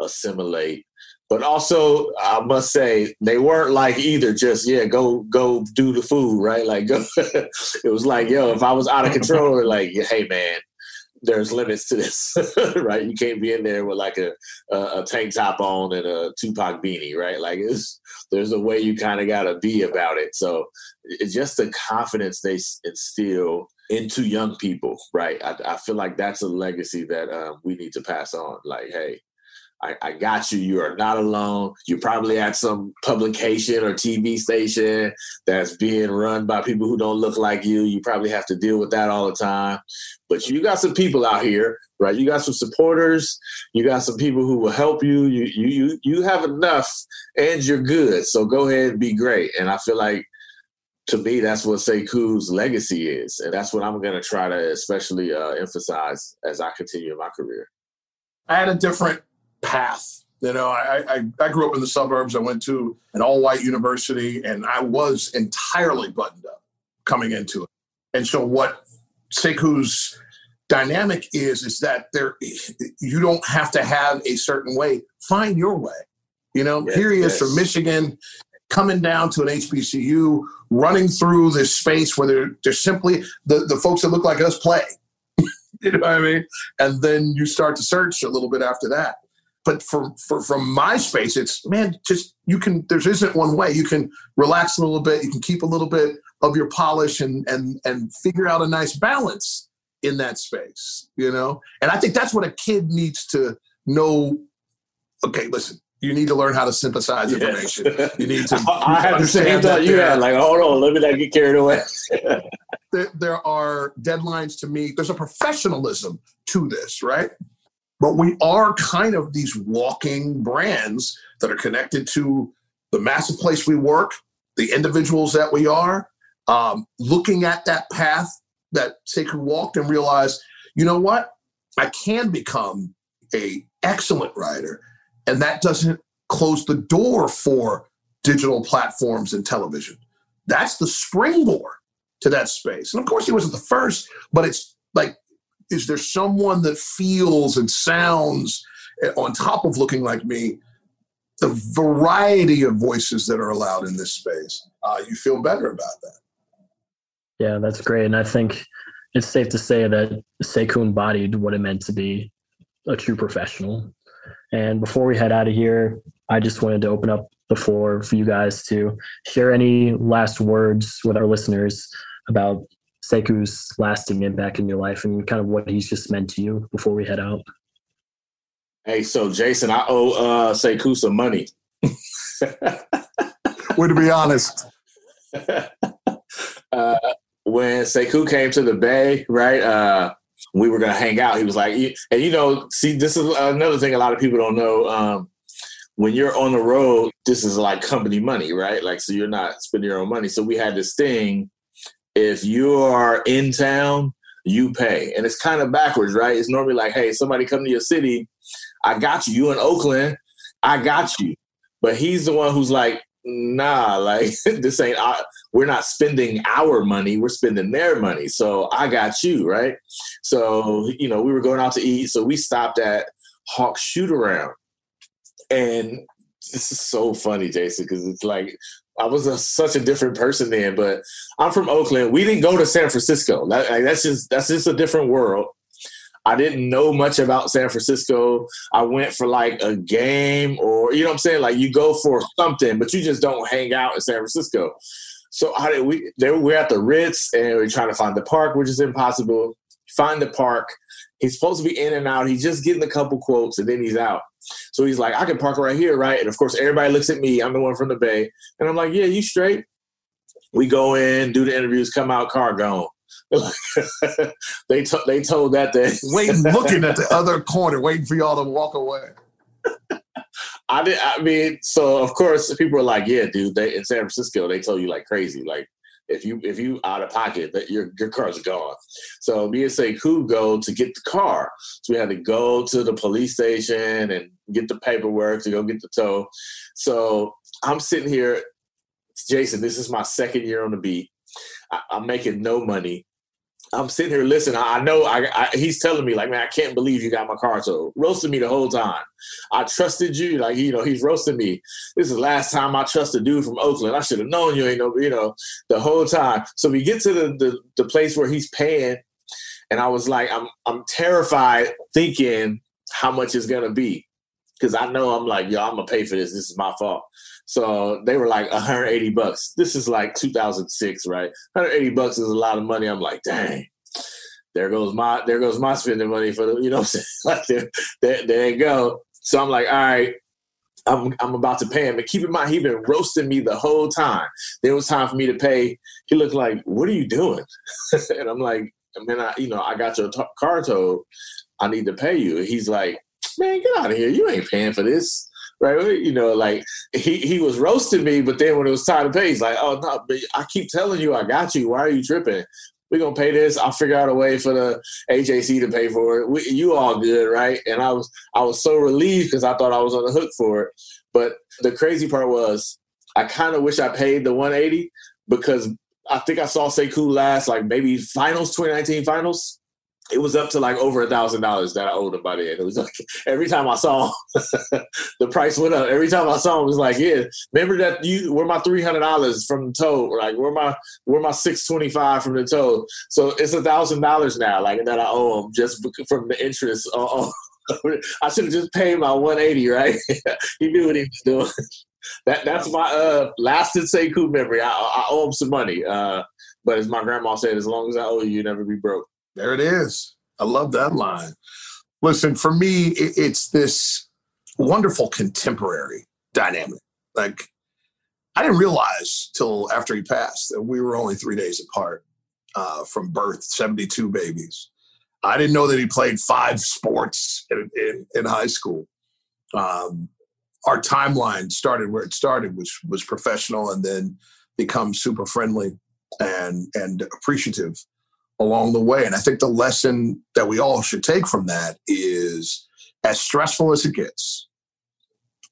[SPEAKER 5] assimilate but also I must say they weren't like either just yeah go go do the food right? Like go it was like yo if I was out of control like hey man there's limits to this right? You can't be in there with like a, a, a tank top on and a Tupac beanie right? Like there's a way you kind of got to be about it. So it's just the confidence they instill into young people right? I, I feel like that's a legacy that um, we need to pass on. Like hey I, I, got you. You are not alone. You're probably at some publication or TV station that's being run by people who don't look like you. You probably have to deal with that all the time. But you got some people out here, right? You got some supporters. You got some people who will help you. You you you you have enough, and you're good. So go ahead and be great. And I feel like to me, that's what Sekou's legacy is, and that's what I'm going to try to especially uh, emphasize as I continue my career.
[SPEAKER 6] I had a different path. You know, I, I, I grew up in the suburbs. I went to an all white university and I was entirely buttoned up coming into it. And so, what Sekou's dynamic is, is that there you don't have to have a certain way. Find your way. You know, yes, here he is yes. from Michigan, coming down to an HBCU, running through this space where they're, they're simply the, the folks that look like us play. you know what I mean? And then you start to search a little bit after that but for, for from my space, it's man, just you can. There isn't one way. You can relax a little bit. You can keep a little bit of your polish and and and figure out a nice balance in that space. You know, and I think that's what a kid needs to know. Okay, listen. You need to learn how to synthesize information. You need to.
[SPEAKER 5] I have the same thought you had. Like, hold on, let me not get carried away.
[SPEAKER 6] there, there are deadlines to meet. There's a professionalism to this, right? But we are kind of these walking brands that are connected to the massive place we work, the individuals that we are, um, looking at that path that Sekou walked and realized, you know what? I can become a excellent writer. And that doesn't close the door for digital platforms and television. That's the springboard to that space. And of course, he wasn't the first, but it's like is there someone that feels and sounds eh, on top of looking like me the variety of voices that are allowed in this space? Uh, you feel better about that.
[SPEAKER 4] Yeah that's great. And i think it's safe to say that Sekou embodied what it meant to be a true professional. And before we head out of here i just wanted to open up the floor for you guys to share any last words with our listeners about Sekou's lasting impact in your life and kind of what he's just meant to you before we head out?
[SPEAKER 5] Hey, so Jason, I owe uh, Sekou some money.
[SPEAKER 6] Way to be honest.
[SPEAKER 5] uh, when Sekou came to the Bay, right? Uh, we were gonna hang out. He was like, and you know, see, this is another thing a lot of people don't know. Um, when you're on the road, this is like company money, right? Like, so you're not spending your own money. So we had this thing if you are in town, you pay. And it's kind of backwards, right? It's normally like, hey, somebody come to your city, I got you. You in Oakland, I got you. But he's the one who's like, nah, like this ain't we're not spending our money, we're spending their money. So I got you, right? So, you know, we were going out to eat, so we stopped at Hawk Shoot Around. And this is so funny, Jason, because it's like I was a, such a different person then. But I'm from Oakland. We didn't go to San Francisco. That, like, that's just that's just a different world. I didn't know much about San Francisco. I went for like a game or you know what I'm saying. Like you go for something, but you just don't hang out in San Francisco. So how did we? We're at the Ritz and we're trying to find the park, which is impossible. Find the park. He's supposed to be in and out. He's just getting a couple quotes and then he's out. So he's like, I can park right here, right? And of course, everybody looks at me. I'm the one from the Bay. And I'm like, yeah, you straight. We go in, do the interviews, come out, car gone. they t- they told that day.
[SPEAKER 6] waiting, looking at the other corner, waiting for y'all to walk away.
[SPEAKER 5] I did. I mean, so of course, people are like, "Yeah, dude." They in San Francisco, they told you like crazy. Like If you if you out of pocket, that your your car's gone. So me and Sekou go to get the car. So we had to go to the police station and get the paperwork to go get the tow. So I'm sitting here, Jason. This is my second year on the beat. I, I'm making no money. I'm sitting here listening. I know I, I, he's telling me like, man, I can't believe you got my car towed. Roasting me the whole time. I trusted you, like you know, he's roasting me. This is the last time I trust a dude from Oakland. I should have known you ain't no, you know, the whole time. So we get to the, the the place where he's paying, and I was like, I'm I'm terrified thinking how much it's gonna be, because I know I'm like, yo, I'm gonna pay for this. This is my fault. So they were like 180 bucks. This is like 2006, right? 180 bucks is a lot of money. I'm like, dang. There goes my there goes my spending money for the you know like there, there there go. So I'm like, all right, I'm I'm about to pay him. But keep in mind, he been roasting me the whole time. Then it was time for me to pay. He looked like, "What are you doing?" and I'm like, "Man, I you know I got your t- car towed. I need to pay you." he's like, "Man, get out of here! You ain't paying for this." Right? You know, like he, he was roasting me, but then when it was time to pay, he's like, "Oh no, but I keep telling you, I got you. Why are you tripping? We're gonna pay this. I'll figure out a way for the AJC to pay for it. We, you all good, right?" And I was I was so relieved because I thought I was on the hook for it. But the crazy part was, I kind of wish I paid the 180 because I think I saw Sekou last like maybe finals 2019 finals it was up to like over a thousand dollars that I owed him by the end. It was like every time I saw him, the price went up. Every time I saw him, it was like, yeah, remember that you were my three hundred dollars from the tow, like where my where my six twenty five from the tow. So it's a thousand dollars now, like that I owe him just from the interest. Uh, I should have just paid my one eighty, right? he knew what he was doing. that that's my uh lasted Sekou memory. I, I owe him some money. Uh, but as my grandma said, as long as I owe you, you never be broke.
[SPEAKER 6] There it is. I love that line. Listen, for me, it's this wonderful contemporary dynamic. Like, I didn't realize till after he passed that we were only three days apart uh, from birth, 72 babies. I didn't know that he played five sports in, in, in high school. Um, our timeline started where it started, which was professional and then become super friendly and, and appreciative along the way. And I think the lesson that we all should take from that is as stressful as it gets,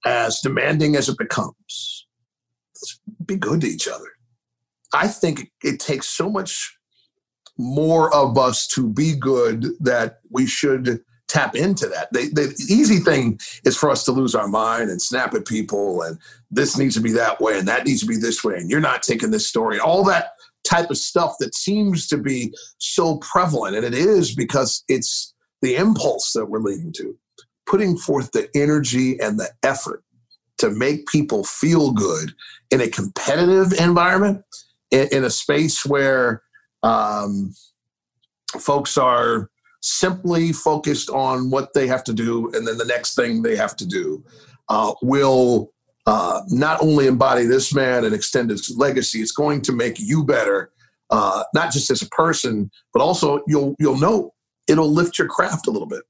[SPEAKER 6] as demanding as it becomes, let's be good to each other. I think it takes so much more of us to be good that we should tap into that. The, the easy thing is for us to lose our mind and snap at people and this needs to be that way and that needs to be this way and you're not taking this story. All that type of stuff that seems to be so prevalent. And it is because it's the impulse that we're leading to, putting forth the energy and the effort to make people feel good in a competitive environment, in, in a space where um, folks are simply focused on what they have to do and then the next thing they have to do uh, will uh, not only embody this man and extend his legacy, it's going to make you better, uh, not just as a person, but also you'll you'll know it'll lift your craft a little bit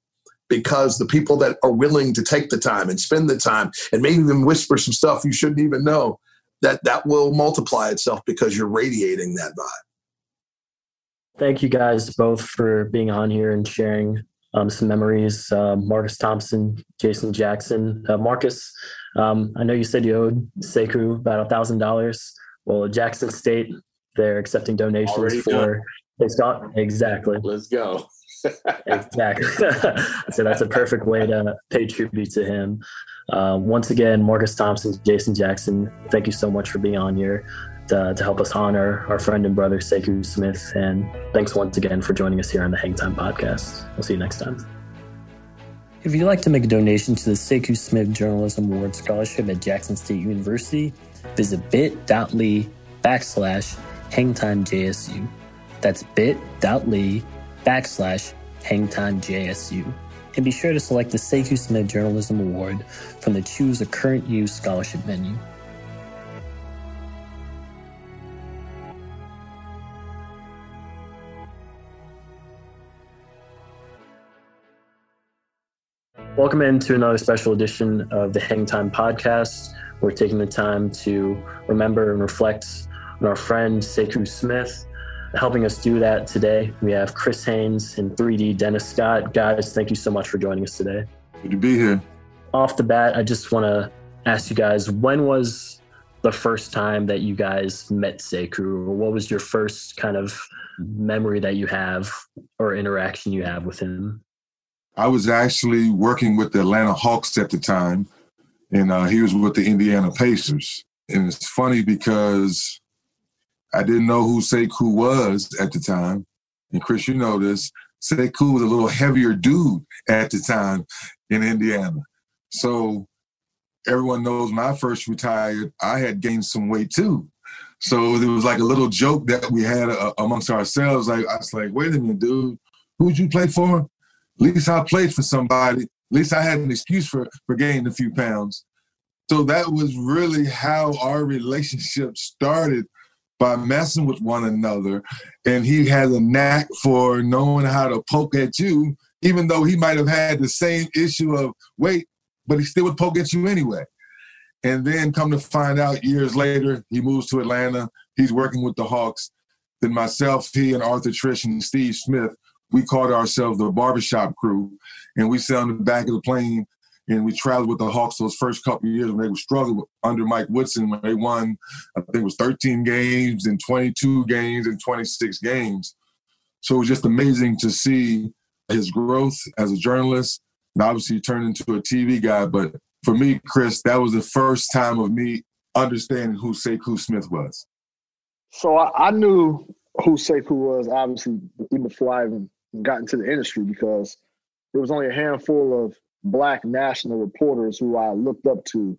[SPEAKER 6] because the people that are willing to take the time and spend the time and maybe even whisper some stuff you shouldn't even know that that will multiply itself because you're radiating that vibe.
[SPEAKER 4] Thank you guys both for being on here and sharing um, some memories. Uh, Marcus Thompson, Jason Jackson. Uh, Marcus, um, I know you said you owed Sekou about a thousand dollars. Well, Jackson State, they're accepting donations Already for. It's got exactly.
[SPEAKER 5] Let's go.
[SPEAKER 4] exactly. so that's a perfect way to pay tribute to him. Um, once again, Marcus Thompson, Jason Jackson, thank you so much for being on here to, to help us honor our friend and brother Sekou Smith. And thanks once again for joining us here on the Hang Time podcast. We'll see you next time. If you'd like to make a donation to the Sekou Smith Journalism Award Scholarship at Jackson State University, visit bit.ly backslash hangtimejsu. That's bit.ly backslash hangtimejsu. And be sure to select the Sekou Smith Journalism Award from the Choose a Current Use Scholarship menu. Welcome into another special edition of the Hang Time podcast. We're taking the time to remember and reflect on our friend Sekou Smith. Helping us do that today, we have Chris Haynes and 3D Dennis Scott. Guys, thank you so much for joining us today.
[SPEAKER 3] Good to be here.
[SPEAKER 4] Off the bat, I just want to ask you guys when was the first time that you guys met Sekou, or what was your first kind of memory that you have or interaction you have with him?
[SPEAKER 7] I was actually working with the Atlanta Hawks at the time, and uh, he was with the Indiana Pacers. And it's funny because I didn't know who Sekou was at the time. And Chris, you know this. Sekou was a little heavier dude at the time in Indiana. So everyone knows when I first retired, I had gained some weight too. So it was like a little joke that we had uh, amongst ourselves. Like I was like, wait a minute, dude, who'd you play for? Least I played for somebody. At least I had an excuse for for gaining a few pounds. So that was really how our relationship started by messing with one another. And he had a knack for knowing how to poke at you, even though he might have had the same issue of weight, but he still would poke at you anyway. And then come to find out years later, he moves to Atlanta. He's working with the Hawks. Then myself, he and Arthur Triche and Steve Smith, we called ourselves the barbershop crew. And we sat on the back of the plane and we traveled with the Hawks those first couple years when they were struggling under Mike Woodson when they won, I think it was 13 games and 22 games and 26 games. So it was just amazing to see his growth as a journalist. And obviously, he turned into a TV guy. But for me, Chris, that was the first time of me understanding who Sekou Smith was.
[SPEAKER 8] So I, I knew who Sekou was, obviously, even before I even got into the industry because there was only a handful of black national reporters who I looked up to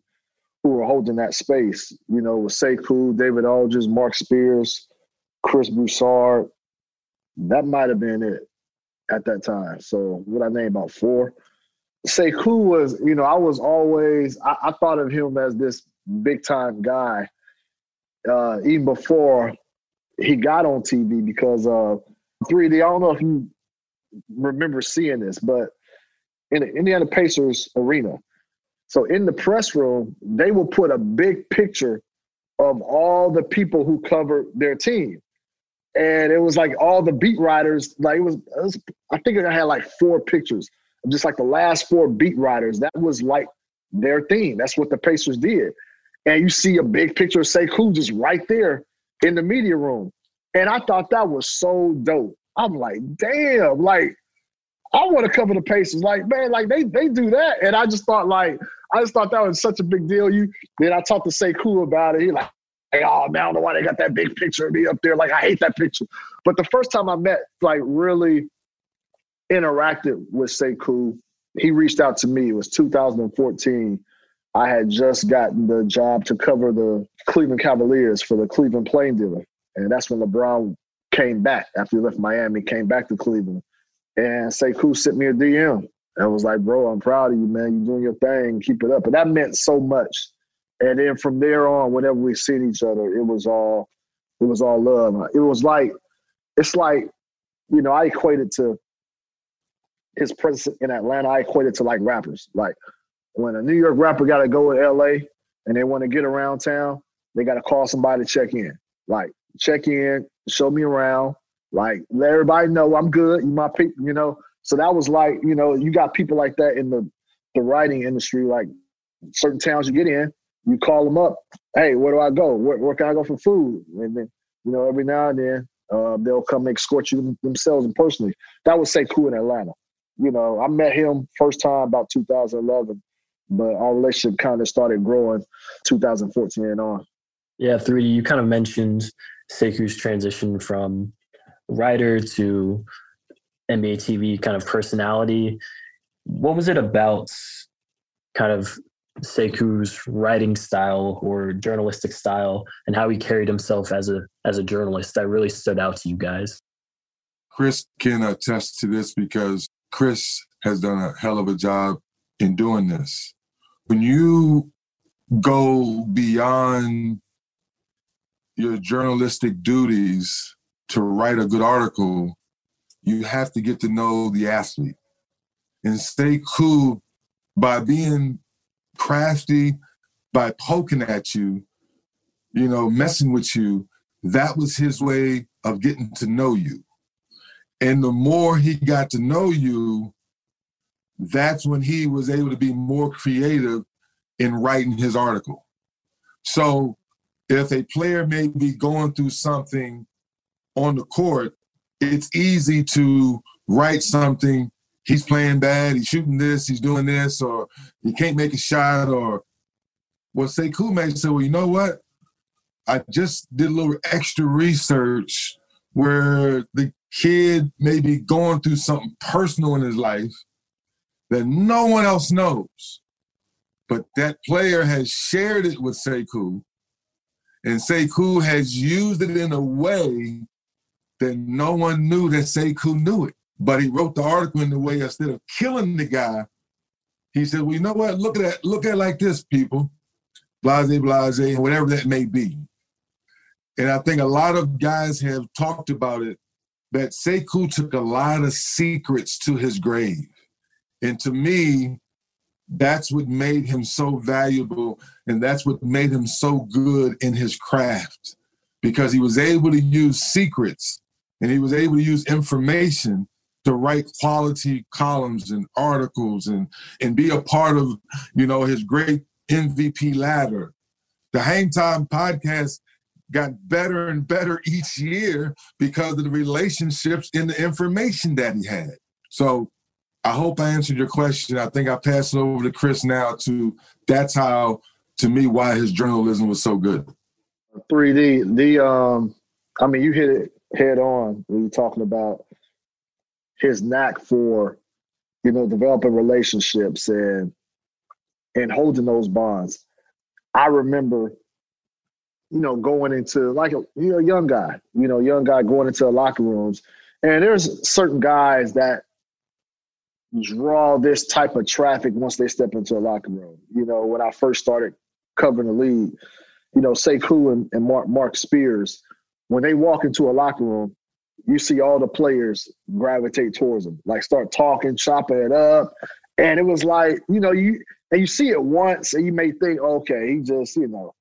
[SPEAKER 8] who were holding that space. You know, with Sekou, David Aldridge, Marc Spears, Chris Broussard. That might have been it at that time. So what I name about four. Sekou was, you know, I was always I, I thought of him as this big time guy, uh, even before he got on TV because uh 3D, I don't know if you remember seeing this, but in the Indiana Pacers arena. So in the press room, they will put a big picture of all the people who covered their team. And it was like all the beat writers, like it was, it was I think I had like four pictures of just like the last four beat writers. That was like their theme. That's what the Pacers did. And you see a big picture of Sekou just right there in the media room. And I thought that was so dope. I'm like, damn, like I want to cover the Pacers. Like, man, like they they do that. And I just thought like I just thought that was such a big deal. You then I talked to Sekou about it. He like, hey, oh man, I don't know why they got that big picture of me up there. Like I hate that picture. But the first time I met, like really interacted with Sekou, he reached out to me. It was 2014. I had just gotten the job to cover the Cleveland Cavaliers for the Cleveland Plain Dealer. And that's when LeBron came back after he left Miami, came back to Cleveland. And Sekou sent me a DM. I was like, bro, I'm proud of you, man. You're doing your thing. Keep it up. And that meant so much. And then from there on, whenever we seen each other, it was all it was all love. It was like it's like, you know, I equated to his presence in Atlanta, I equated to like rappers. Like when a New York rapper gotta go to LA and they want to get around town, they gotta call somebody to check in. Like check in, show me around, like let everybody know I'm good. You my people, you know. So that was like, you know, you got people like that in the the writing industry. Like certain towns you get in, you call them up. Hey, where do I go? Where, where can I go for food? And then, you know, every now and then uh, they'll come escort you themselves and personally. That was Sekou in Atlanta. You know, I met him first time about 2011, but our relationship kind of started growing 2014 and on.
[SPEAKER 4] Yeah, 3D, you kind of mentioned Sekou's transition from writer to NBA TV kind of personality. What was it about kind of Sekou's writing style or journalistic style and how he carried himself as a as a journalist that really stood out to you guys?
[SPEAKER 7] Chris can attest to this because Chris has done a hell of a job in doing this. When you go beyond your journalistic duties to write a good article, you have to get to know the athlete and stay cool by being crafty, by poking at you, you know, messing with you. that was his way of getting to know you. And the more he got to know you, that's when he was able to be more creative in writing his article. So if a player may be going through something on the court, it's easy to write something. He's playing bad, he's shooting this, he's doing this, or he can't make a shot, or well, Sekou may say, well, you know what? I just did a little extra research where the kid may be going through something personal in his life that no one else knows. But that player has shared it with Sekou, and Sekou has used it in a way that no one knew that Sekou knew it. But he wrote the article in the way instead of killing the guy, he said, Well, you know what? Look at that, look at it like this, people. Blase, blase, whatever that may be. And I think a lot of guys have talked about it that Sekou took a lot of secrets to his grave. And to me, that's what made him so valuable and that's what made him so good in his craft because he was able to use secrets and he was able to use information to write quality columns and articles and and be a part of you know his great MVP ladder. The Hang Time podcast got better and better each year because of the relationships and the information that he had. So I hope I answered your question. I think I pass it over to Chris now to that's how to me why his journalism was so good.
[SPEAKER 8] 3D, the um I mean you hit it head on when you're talking about his knack for, you know, developing relationships and and holding those bonds. I remember, you know, going into like a you know young guy, you know, young guy going into the locker rooms, and there's certain guys that draw this type of traffic once they step into a locker room. You know, when I first started covering the league, you know, Sekou and, and Marc Marc Spears, when they walk into a locker room, you see all the players gravitate towards them, like start talking, chopping it up. And it was like, you know, you and you see it once and you may think, okay, he just, you know,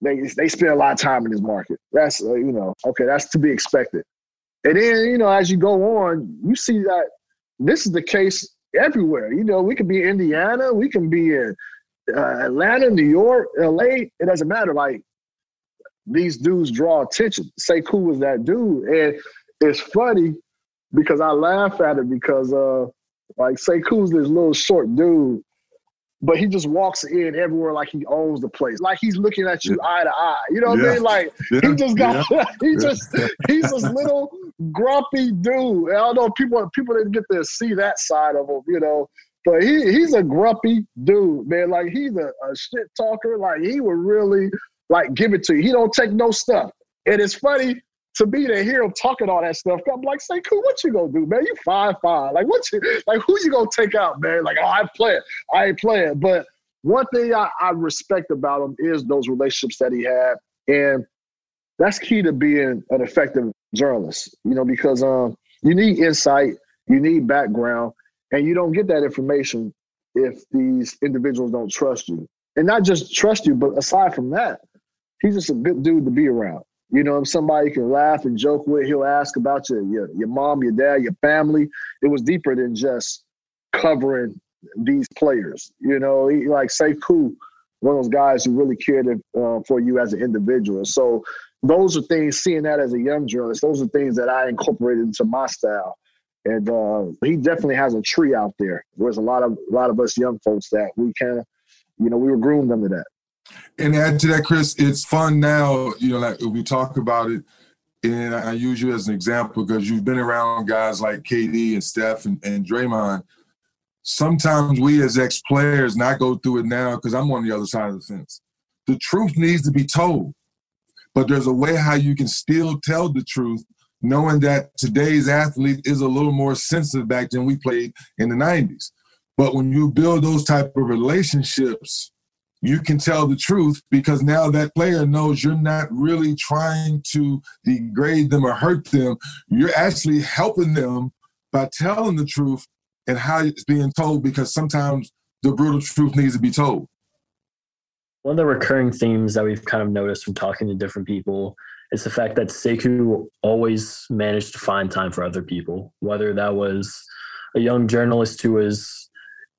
[SPEAKER 8] they they spend a lot of time in this market. That's uh, you know, okay, that's to be expected. And then, you know, as you go on, you see that this is the case everywhere. You know, we could be in Indiana, we can be in uh, Atlanta, New York, LA. It doesn't matter. Like these dudes draw attention. Sekou was that dude, and it's funny because I laugh at it because uh, like Sekou's this little short dude, but he just walks in everywhere like he owns the place, like he's looking at you yeah. eye to eye. You know what yeah. I mean? Like yeah. he just got, he just he's this little grumpy dude. And I don't know people people didn't get to see that side of him, you know. But he he's a grumpy dude, man. Like he's a, a shit talker. Like he would really like give it to you. He don't take no stuff. And it's funny to be to hear him talking all that stuff, I'm like, Sekou, what you gonna do, man? You five five. Like, what you like? Who you gonna take out, man? Like, oh, I play it. I ain't playing. But one thing I, I respect about him is those relationships that he had, and that's key to being an effective journalist. You know, because um, you need insight, you need background, and you don't get that information if these individuals don't trust you, and not just trust you, but aside from that, he's just a good dude to be around. You know, somebody can laugh and joke with. He'll ask about your, your your mom, your dad, your family. It was deeper than just covering these players. You know, he, like Sekou, one of those guys who really cared uh, for you as an individual. So those are things. Seeing that as a young journalist, those are things that I incorporated into my style. And uh, he definitely has a tree out there. There's a lot of a lot of us young folks that we kind of, you know, we were groomed under that.
[SPEAKER 7] And add to that, Chris, it's fun now, you know, like we talk about it, and I use you as an example because you've been around guys like KD and Steph and, and Draymond. Sometimes we as ex-players not go through it now because I'm on the other side of the fence. The truth needs to be told, but there's a way how you can still tell the truth, knowing that today's athlete is a little more sensitive back than we played in the 90s. But when you build those type of relationships, you can tell the truth because now that player knows you're not really trying to degrade them or hurt them. You're actually helping them by telling the truth and how it's being told because sometimes the brutal truth needs to be told.
[SPEAKER 4] One of the recurring themes that we've kind of noticed from talking to different people is the fact that Sekou always managed to find time for other people, whether that was a young journalist who was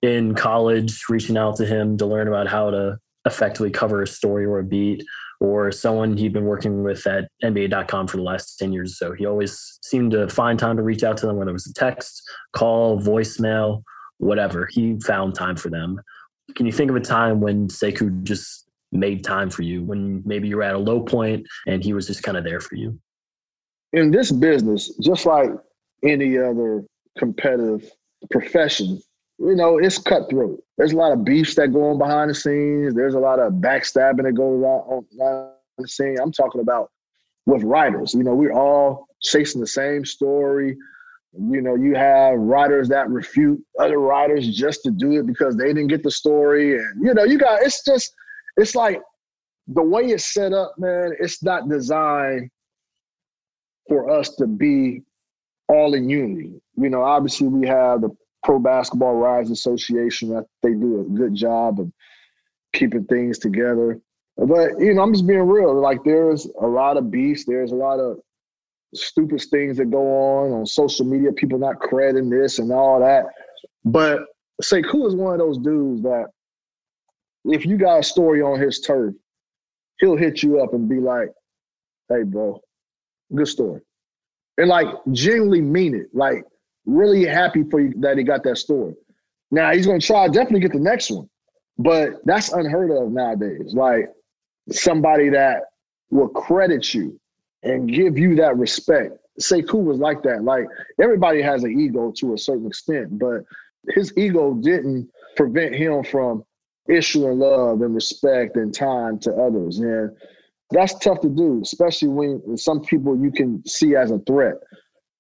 [SPEAKER 4] in college reaching out to him to learn about how to effectively cover a story or a beat, or someone he'd been working with at NBA.com for the last 10 years or so. He always seemed to find time to reach out to them, whether it was a text, call, voicemail, whatever. He found time for them. Can you think of a time when Sekou just made time for you, when maybe you were at a low point and he was just kind of there for you?
[SPEAKER 8] In this business, just like any other competitive profession, you know, it's cutthroat. There's a lot of beefs that go on behind the scenes. There's a lot of backstabbing that goes on behind the scene. I'm talking about with writers. You know, we're all chasing the same story. You know, you have writers that refute other writers just to do it because they didn't get the story. And, you know, you got, it's just, it's like the way it's set up, man, it's not designed for us to be all in unity. You know, obviously we have the Pro Basketball Writers Association. I, they do a good job of keeping things together. But you know, I'm just being real. Like there's a lot of beefs. There's a lot of stupid things that go on on social media. People not crediting this and all that. But Sekou is one of those dudes that if you got a story on his turf, he'll hit you up and be like, "Hey, bro, good story," and like genuinely mean it. Like really happy for you that he got that story. Now he's going to try definitely get the next one, but that's unheard of nowadays. Like somebody that will credit you and give you that respect. Sekou was like that. Like everybody has an ego to a certain extent, but his ego didn't prevent him from issuing love and respect and time to others. And that's tough to do, especially when some people you can see as a threat.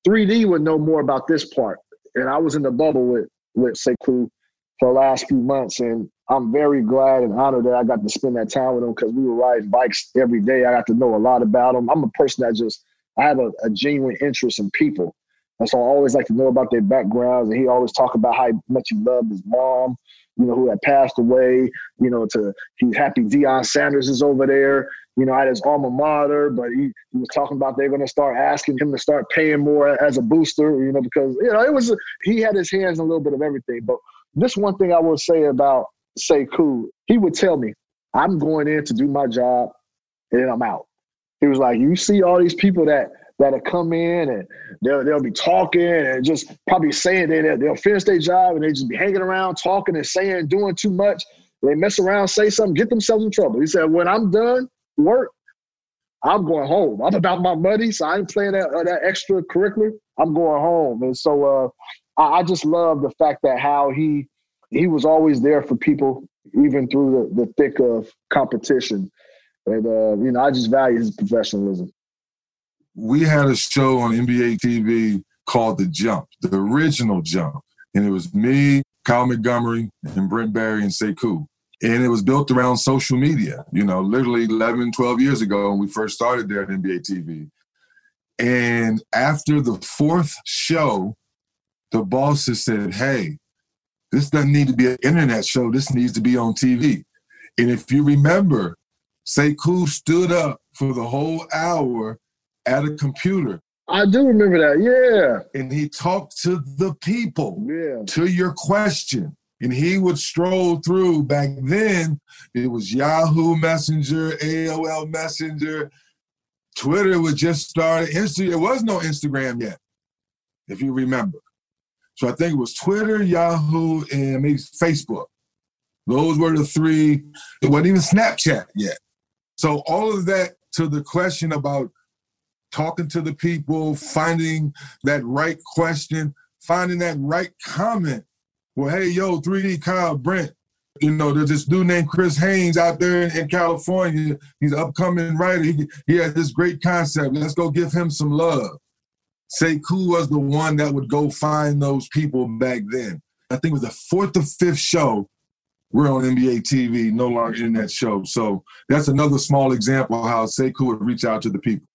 [SPEAKER 8] 3D would know more about this part. And I was in the bubble with with Sekou for the last few months, and I'm very glad and honored that I got to spend that time with him because we were riding bikes every day. I got to know a lot about him. I'm a person that just I have a, a genuine interest in people, and so I always like to know about their backgrounds. And he always talk about how much he loved his mom, you know, who had passed away. You know, to he's happy Deion Sanders is over there you know, at his alma mater, but he, he was talking about they're going to start asking him to start paying more as a booster, you know, because, you know, it was, he had his hands in a little bit of everything. But this one thing I will say about Sekou, he would tell me, I'm going in to do my job and then I'm out. He was like, you see all these people that, that'll come in and they'll, they'll be talking and just probably saying they, they'll finish their job and they just be hanging around talking and saying, doing too much. They mess around, say something, get themselves in trouble. He said, when I'm done, work, I'm going home. I'm about my money, so I ain't playing that uh, that extracurricular. I'm going home, and so uh, I, I, just love the fact that how he he was always there for people, even through the, the thick of competition. And uh, you know, I just value his professionalism.
[SPEAKER 7] We had a show on NBA TV called The Jump, the original Jump, and it was me, Kyle Montgomery, and Brent Barry and Sekou. And it was built around social media you know literally 11 12 years ago when we first started there at nba tv and after the fourth show the bosses said hey this doesn't need to be an internet show. This needs to be on tv and if you remember Sekou stood up for the whole hour at a computer
[SPEAKER 8] I do remember that, yeah.
[SPEAKER 7] And he talked to the people,
[SPEAKER 8] yeah.
[SPEAKER 7] to your question and he would stroll through. Back then, it was Yahoo Messenger, AOL Messenger, Twitter was just started. Insta- there was no Instagram yet, if you remember. So I think it was Twitter, Yahoo, and maybe Facebook. Those were the three. It wasn't even Snapchat yet. So all of that to the question about talking to the people, finding that right question, finding that right comment well, hey, yo, 3D Kyle Brent. You know, there's this dude named Chris Haynes out there in, in California. He's an upcoming writer. He, he has this great concept. Let's go give him some love. Sekou was the one that would go find those people back then. I think it was the fourth or fifth show we're on NBA TV, no longer in that show. So that's another small example of how Sekou would reach out to the people.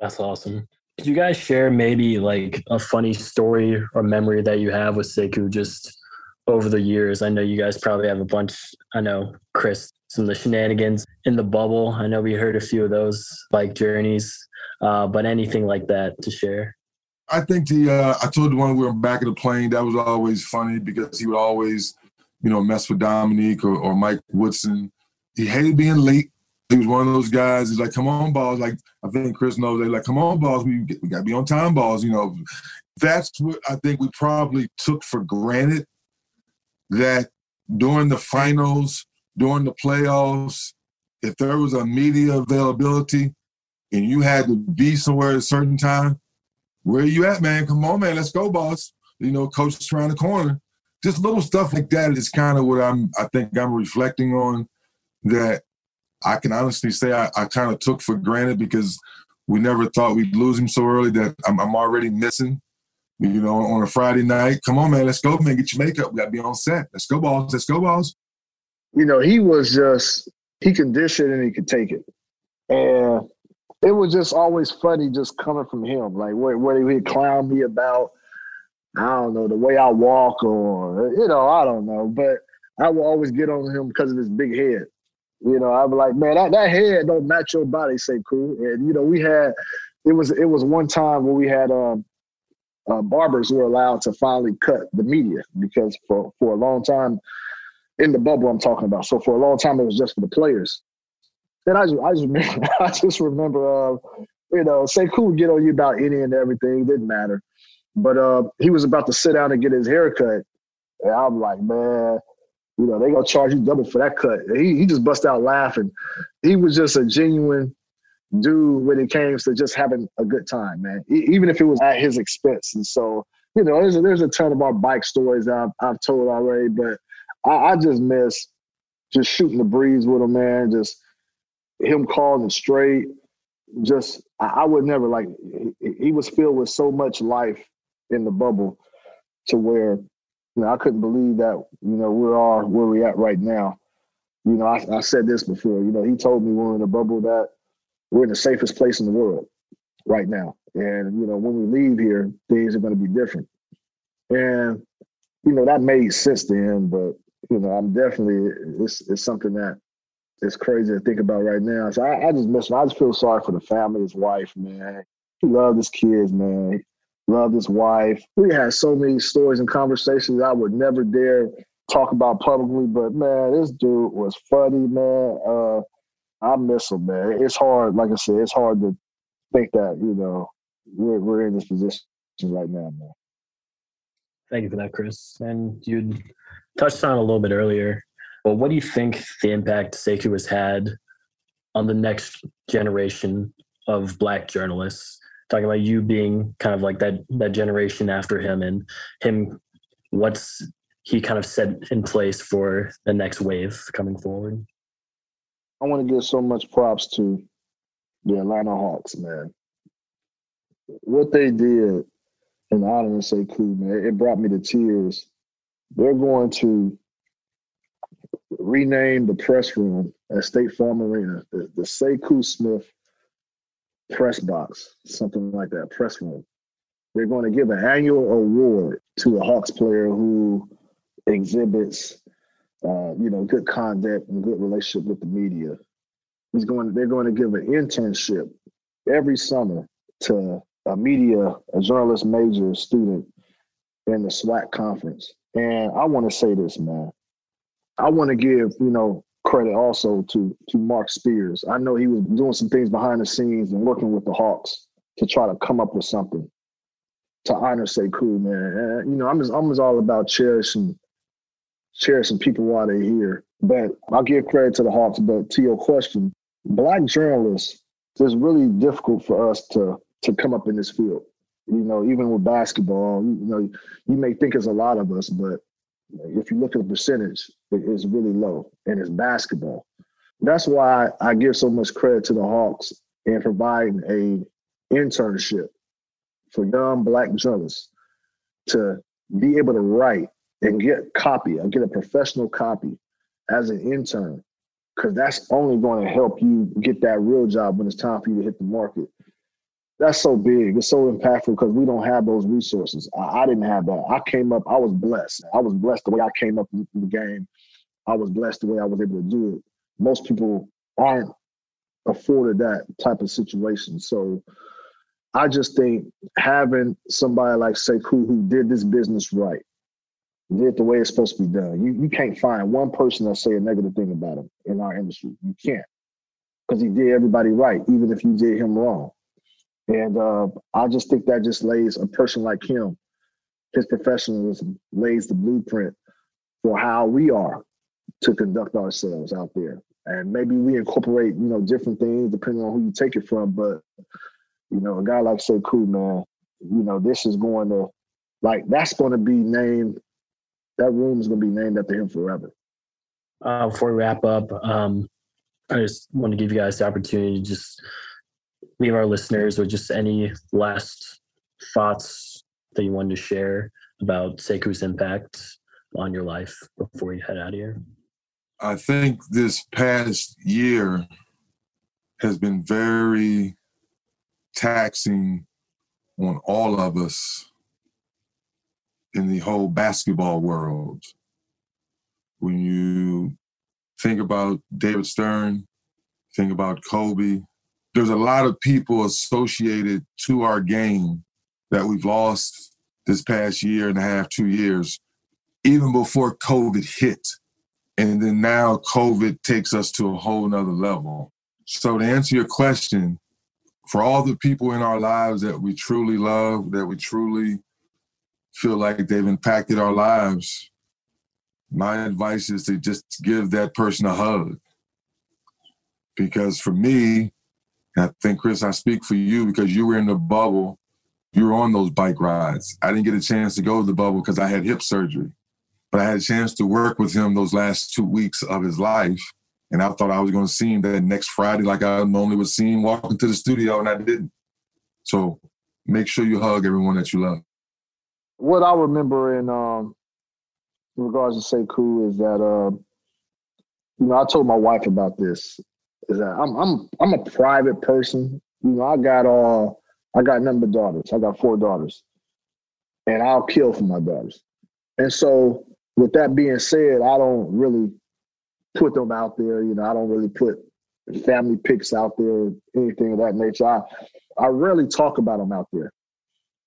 [SPEAKER 4] That's awesome. Could you guys share maybe like a funny story or memory that you have with Sekou just over the years? I know you guys probably have a bunch. I know Chris some of the shenanigans in the bubble. I know we heard a few of those bike journeys, uh, but anything like that to share.
[SPEAKER 7] I think the uh, I told the one we were back of the plane that was always funny because he would always, you know, mess with Dominique or, or Mike Woodson. He hated being late. He was one of those guys. He's like, "Come on, balls!" Like I think Chris knows. They like, "Come on, balls! We we got to be on time, balls!" You know, that's what I think we probably took for granted. That during the finals, during the playoffs, if there was a media availability and you had to be somewhere at a certain time, where you at, man? Come on, man, let's go, boss. You know, coach is around the corner. Just little stuff like that is kind of what I'm. I think I'm reflecting on that. I can honestly say I, I kind of took for granted because we never thought we'd lose him so early that I'm, I'm already missing. You know, on a Friday night, come on, man, let's go, man, get your makeup. We got to be on set. Let's go, balls. Let's go, balls.
[SPEAKER 8] You know, he was just he could dish it and he could take it, and it was just always funny just coming from him. Like what what he clown me about, I don't know, the way I walk or you know, I don't know. But I will always get on him because of his big head. You know, be like, man, that, that head don't match your body, say cool. And you know, we had it was it was one time where we had um uh, barbers were allowed to finally cut the media because for for a long time in the bubble I'm talking about. So for a long time it was just for the players. And I just, I just remember, I just remember, uh, you know, Sekou would get on you about any and everything. Didn't matter. But uh, he was about to sit down and get his hair cut. And I'm like, man, you know, they gonna charge you double for that cut. He he just bust out laughing. He was just a genuine dude when it came to just having a good time, man. even if it was at his expense. And so, you know, there's a, there's a ton of our bike stories I've, I've told already, but I, I just miss just shooting the breeze with him, man. Just him calling straight. Just I, I would never like. He, he, was filled with so much life in the bubble, to where you know I couldn't believe that you know we are where we at right now. You know, I, I said this before. You know, he told me we are in the bubble that we're in the safest place in the world right now, and you know when we leave here, things are going to be different. And you know that made sense him, but you know I'm definitely it's it's something that it's crazy to think about right now. So I, I just miss him. I just feel sorry for the family, his wife, man. He loved his kids, man. He loved his wife. We had so many stories and conversations I would never dare talk about publicly, but man, this dude was funny, man. Uh, I miss him, man. It's hard, like I said, it's hard to think that, you know, we're we're in this position right now, man.
[SPEAKER 4] Thank you for that, Chris. And you touched on a little bit earlier but what do you think the impact Sekou has had on the next generation of black journalists? Talking about you being kind of like that that generation after him and him what's he kind of set in place for the next wave coming forward?
[SPEAKER 8] I want to give so much props to the Atlanta Hawks, man. What they did in honor of Sekou, man, it brought me to tears. They're going to rename the press room at State Farm Arena, the, the Sekou Smith press box, something like that, press room. They're going to give an annual award to a Hawks player who exhibits, uh, you know, good conduct and good relationship with the media. He's going. They're going to give an internship every summer to a media, a journalist major student in the SWAC conference. And I want to say this, man. I want to give, you know, credit also to to Marc Spears. I know he was doing some things behind the scenes and working with the Hawks to try to come up with something to honor Sekou, man. And, you know, I'm just I'm just all about cherishing cherishing people while they're here. But I'll give credit to the Hawks. But to your question, black journalists, it's really difficult for us to to come up in this field. You know, even with basketball, you, you know, you may think it's a lot of us, but if you look at the percentage, it is really low, and it's basketball. That's why I give so much credit to the Hawks in providing a internship for young black journalists to be able to write and get copy and get a professional copy as an intern because that's only going to help you get that real job when it's time for you to hit the market that's so big. It's so impactful because we don't have those resources. I, I, didn't have that. I came up. I was blessed. I was blessed the way I came up in the game. I was blessed the way I was able to do it. most people aren't afforded that type of situation. So I just think having somebody like Sekou who did this business right, did it the way it's supposed to be done. You you can't find one person that say a negative thing about him in our industry. You can't. Because he did everybody right, even if you did him wrong. And uh, I just think that just lays a person like him, his professionalism lays the blueprint for how we are to conduct ourselves out there. And maybe we incorporate, you know, different things depending on who you take it from. But, you know, a guy like Sekou, man, you know, this is going to, like, that's going to be named, that room is going to be named after him forever.
[SPEAKER 4] Uh, before we wrap up, um, I just want to give you guys the opportunity to just leave our listeners with just any last thoughts that you wanted to share about Sekou's impact on your life before you head out of here?
[SPEAKER 7] I think this past year has been very taxing on all of us in the whole basketball world. When you think about David Stern, think about Kobe, there's a lot of people associated to our game that we've lost this past year and a half, two years even before COVID hit. And then now COVID takes us to a whole nother level. So to answer your question, for all the people in our lives that we truly love, that we truly feel like they've impacted our lives, my advice is to just give that person a hug. Because for me, I think, Chris, I speak for you because you were in the bubble. You were on those bike rides. I didn't get a chance to go to the bubble because I had hip surgery. But I had a chance to work with him those last two weeks of his life. And I thought I was going to see him that next Friday, like I normally would see him walking to the studio, and I didn't. So make sure you hug everyone that you love.
[SPEAKER 8] What I remember in, um, regards to Sekou is that, uh, you know, I told my wife about this. Is that uh, I'm I'm I'm a private person. You know, I got all I got number daughters. I got four daughters, and I'll kill for my daughters. And so with that being said, I don't really put them out there. You know, I don't really put family pics out there, anything of that nature. I, I rarely talk about them out there.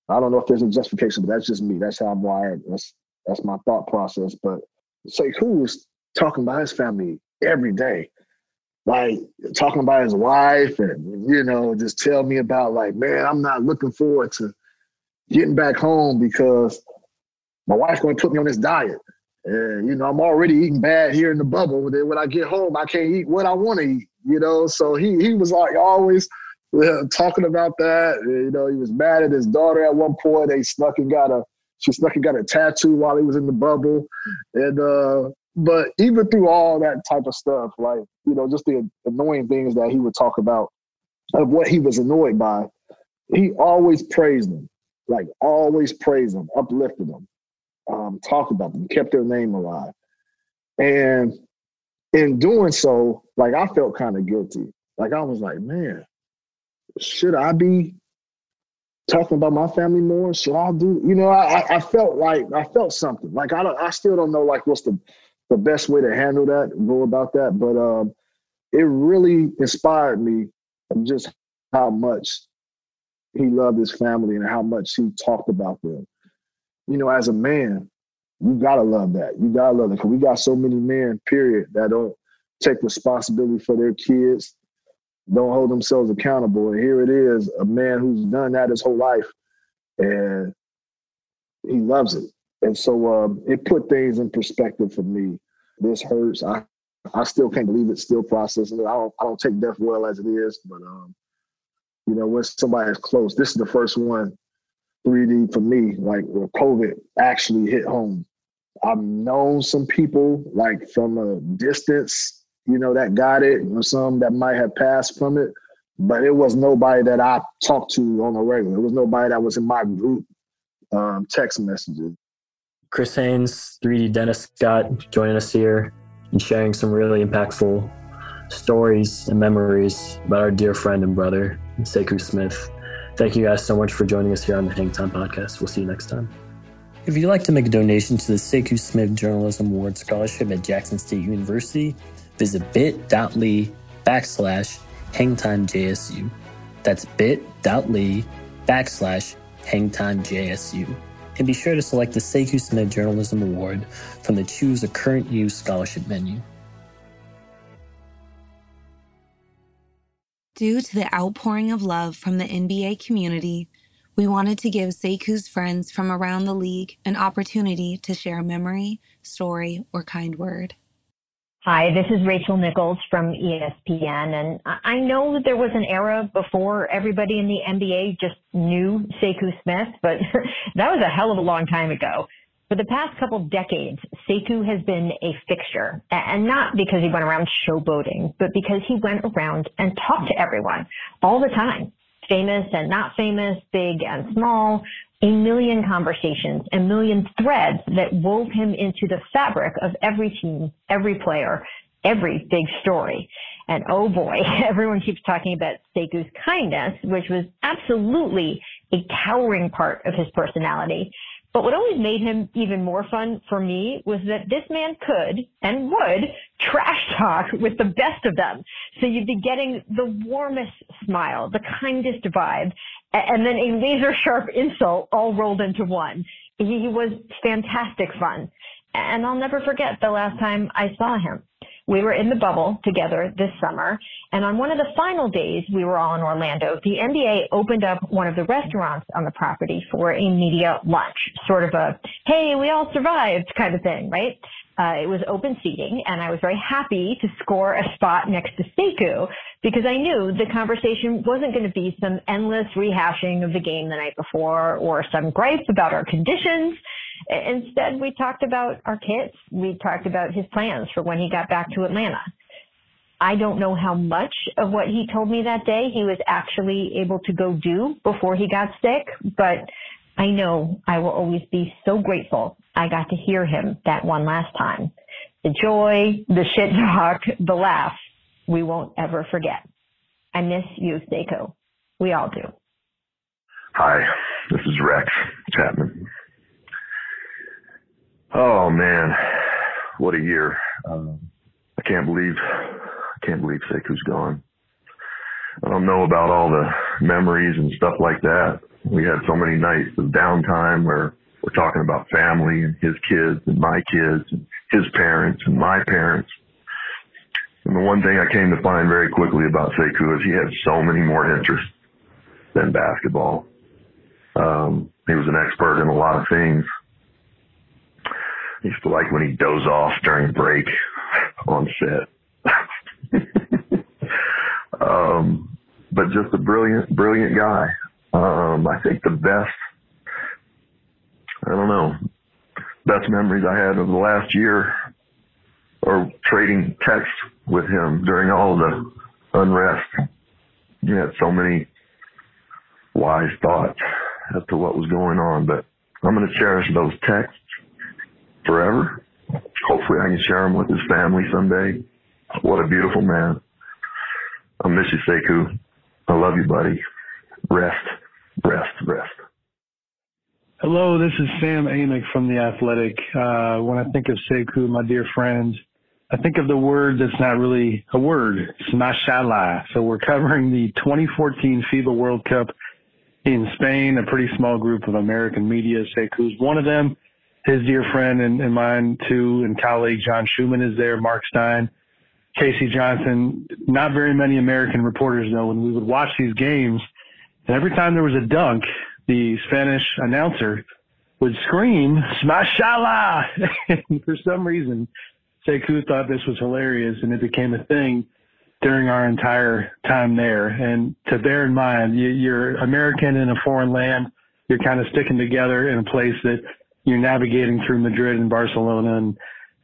[SPEAKER 8] I don't know if there's a justification, but that's just me. That's how I'm wired. That's that's my thought process. But Sekou's talking about his family every day, like talking about his wife, and you know, just tell me about like, man, I'm not looking forward to getting back home because my wife's going to put me on this diet. And, you know, I'm already eating bad here in the bubble. Then when I get home, I can't eat what I want to eat, you know? So he, he was like always uh, talking about that. You know, he was mad at his daughter at one point. They snuck and got a, she snuck and got a tattoo while he was in the bubble. And, uh, but even through all that type of stuff, like, you know, just the annoying things that he would talk about of what he was annoyed by, he always praised them, like always praised them, uplifted them um, talked about them, kept their name alive. And in doing so, like I felt kind of guilty. Like I was like, man, should I be talking about my family more? Should I do? You know, I, I felt like I felt something. Like I don't, I still don't know like what's the the best way to handle that, go about that. But um, it really inspired me just how much he loved his family and how much he talked about them you know, as a man, you gotta love that. You gotta love it because we got so many men, period, that don't take responsibility for their kids, don't hold themselves accountable. And here it is, a man who's done that his whole life, and he loves it. And so um, it put things in perspective for me. This hurts. I I still can't believe it. Still processing it. I don't I don't take death well as it is, but um, you know, when somebody is close, this is the first one 3D for me, like where COVID actually hit home. I've known some people like from a distance, you know, that got it, or some that might have passed from it, but it was nobody that I talked to on a regular. It was nobody that was in my group um, text messages.
[SPEAKER 4] Chris Haynes, 3D Dennis Scott, joining us here and sharing some really impactful stories and memories about our dear friend and brother, Sekou Smith. Thank you guys so much for joining us here on the Hang Time Podcast. We'll see you next time. If you'd like to make a donation to the Sekou Smith Journalism Award Scholarship at Jackson State University, visit bit.ly backslash hangtimejsu. That's bit.ly backslash hangtimejsu. And be sure to select the Sekou Smith Journalism Award from the Choose a Current Use Scholarship menu.
[SPEAKER 9] Due to the outpouring of love from the NBA community, we wanted to give Sekou's friends from around the league an opportunity to share a memory, story, or kind word.
[SPEAKER 10] Hi, this is Rachel Nichols from ESPN, and I know that there was an era before everybody in the NBA just knew Sekou Smith, but that was a hell of a long time ago. For the past couple decades, Sekou has been a fixture, and not because he went around showboating, but because he went around and talked to everyone all the time, famous and not famous, big and small, a million conversations, a million threads that wove him into the fabric of every team, every player, every big story. And oh boy, everyone keeps talking about Sekou's kindness, which was absolutely a towering part of his personality. But what always made him even more fun for me was that this man could and would trash talk with the best of them. So you'd be getting the warmest smile, the kindest vibe, and then a laser sharp insult all rolled into one. He was fantastic fun. And I'll never forget the last time I saw him. We were in the bubble together this summer, and on one of the final days we were all in Orlando, the NBA opened up one of the restaurants on the property for a media lunch, sort of a, hey, we all survived kind of thing, right? Uh, it was open seating, and I was very happy to score a spot next to Sekou because I knew the conversation wasn't going to be some endless rehashing of the game the night before or some gripes about our conditions. Instead, we talked about our kids. We talked about his plans for when he got back to Atlanta. I don't know how much of what he told me that day he was actually able to go do before he got sick, but I know I will always be so grateful I got to hear him that one last time. The joy, the shit talk, the laugh, we won't ever forget. I miss you, Sekou. We all do.
[SPEAKER 11] Hi, this is Rex Chapman. Oh man, what a year! Um, I can't believe, I can't believe Sekou's gone. I don't know about all the memories and stuff like that. We had so many nights of downtime where we're talking about family and his kids and my kids and his parents and my parents. And the one thing I came to find very quickly about Sekou is he had so many more interests than basketball. Um, he was an expert in a lot of things. Used to like when he doze off during break on set. um, but just a brilliant, brilliant guy. Um, I think the best, I don't know, best memories I had of the last year are trading texts with him during all the unrest. He had so many wise thoughts as to what was going on, but I'm going to cherish those texts forever. Hopefully, I can share him with his family someday. What a beautiful man. I miss you, Sekou. I love you, buddy. Rest, rest, rest.
[SPEAKER 12] Hello, this is Sam Amick from The Athletic. Uh, when I think of Sekou, my dear friend, I think of the word that's not really a word. It's mashallah. So we're covering the 2014 FIBA World Cup in Spain, a pretty small group of American media. Sekou's one of them his dear friend and, and mine too, and colleague John Schuhmann is there, Marc Stein, Casey Johnson. Not very many American reporters know when we would watch these games, and every time there was a dunk, the Spanish announcer would scream, Smashala! and for some reason, Sekou thought this was hilarious, and it became a thing during our entire time there. And to bear in mind, you're American in a foreign land. You're kind of sticking together in a place that you're navigating through Madrid and Barcelona and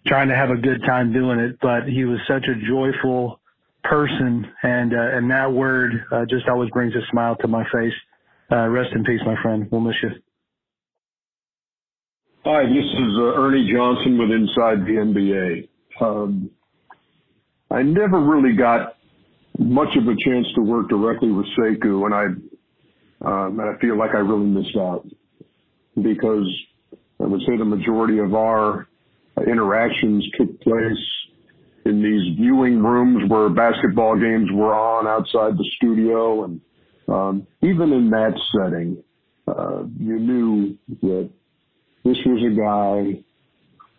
[SPEAKER 12] trying to have a good time doing it. But he was such a joyful person, and uh, and that word uh, just always brings a smile to my face. Uh, rest in peace, my friend. We'll miss you.
[SPEAKER 13] Hi, this is uh, Ernie Johnson with Inside the NBA. Um, I never really got much of a chance to work directly with Sekou, and I um, and I feel like I really missed out because I would say the majority of our interactions took place
[SPEAKER 6] in these viewing rooms where basketball games were on outside the studio. And um, even in that setting, uh, you knew that this was a guy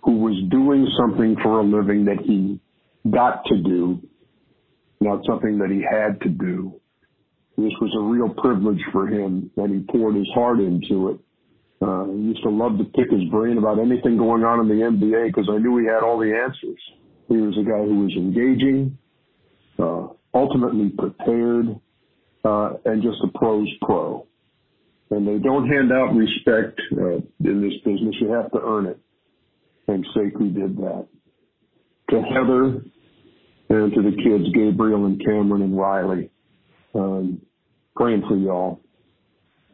[SPEAKER 6] who was doing something for a living that he got to do, not something that he had to do. This was a real privilege for him, and he poured his heart into it. Uh, used to love to pick his brain about anything going on in the NBA because I knew he had all the answers. He was a guy who was engaging, uh, ultimately prepared, uh, and just a pro's pro. And they don't hand out respect uh, in this business. You have to earn it. And Sekou did that. To Heather and to the kids, Gabriel and Cameron and Riley, um, praying for y'all.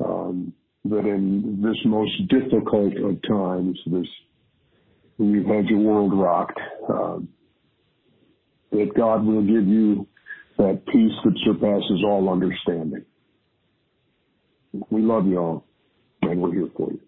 [SPEAKER 6] Um, that in this most difficult of times, this when you've had your world rocked. Um, that God will give you that peace that surpasses all understanding. We love you all, and we're here for you.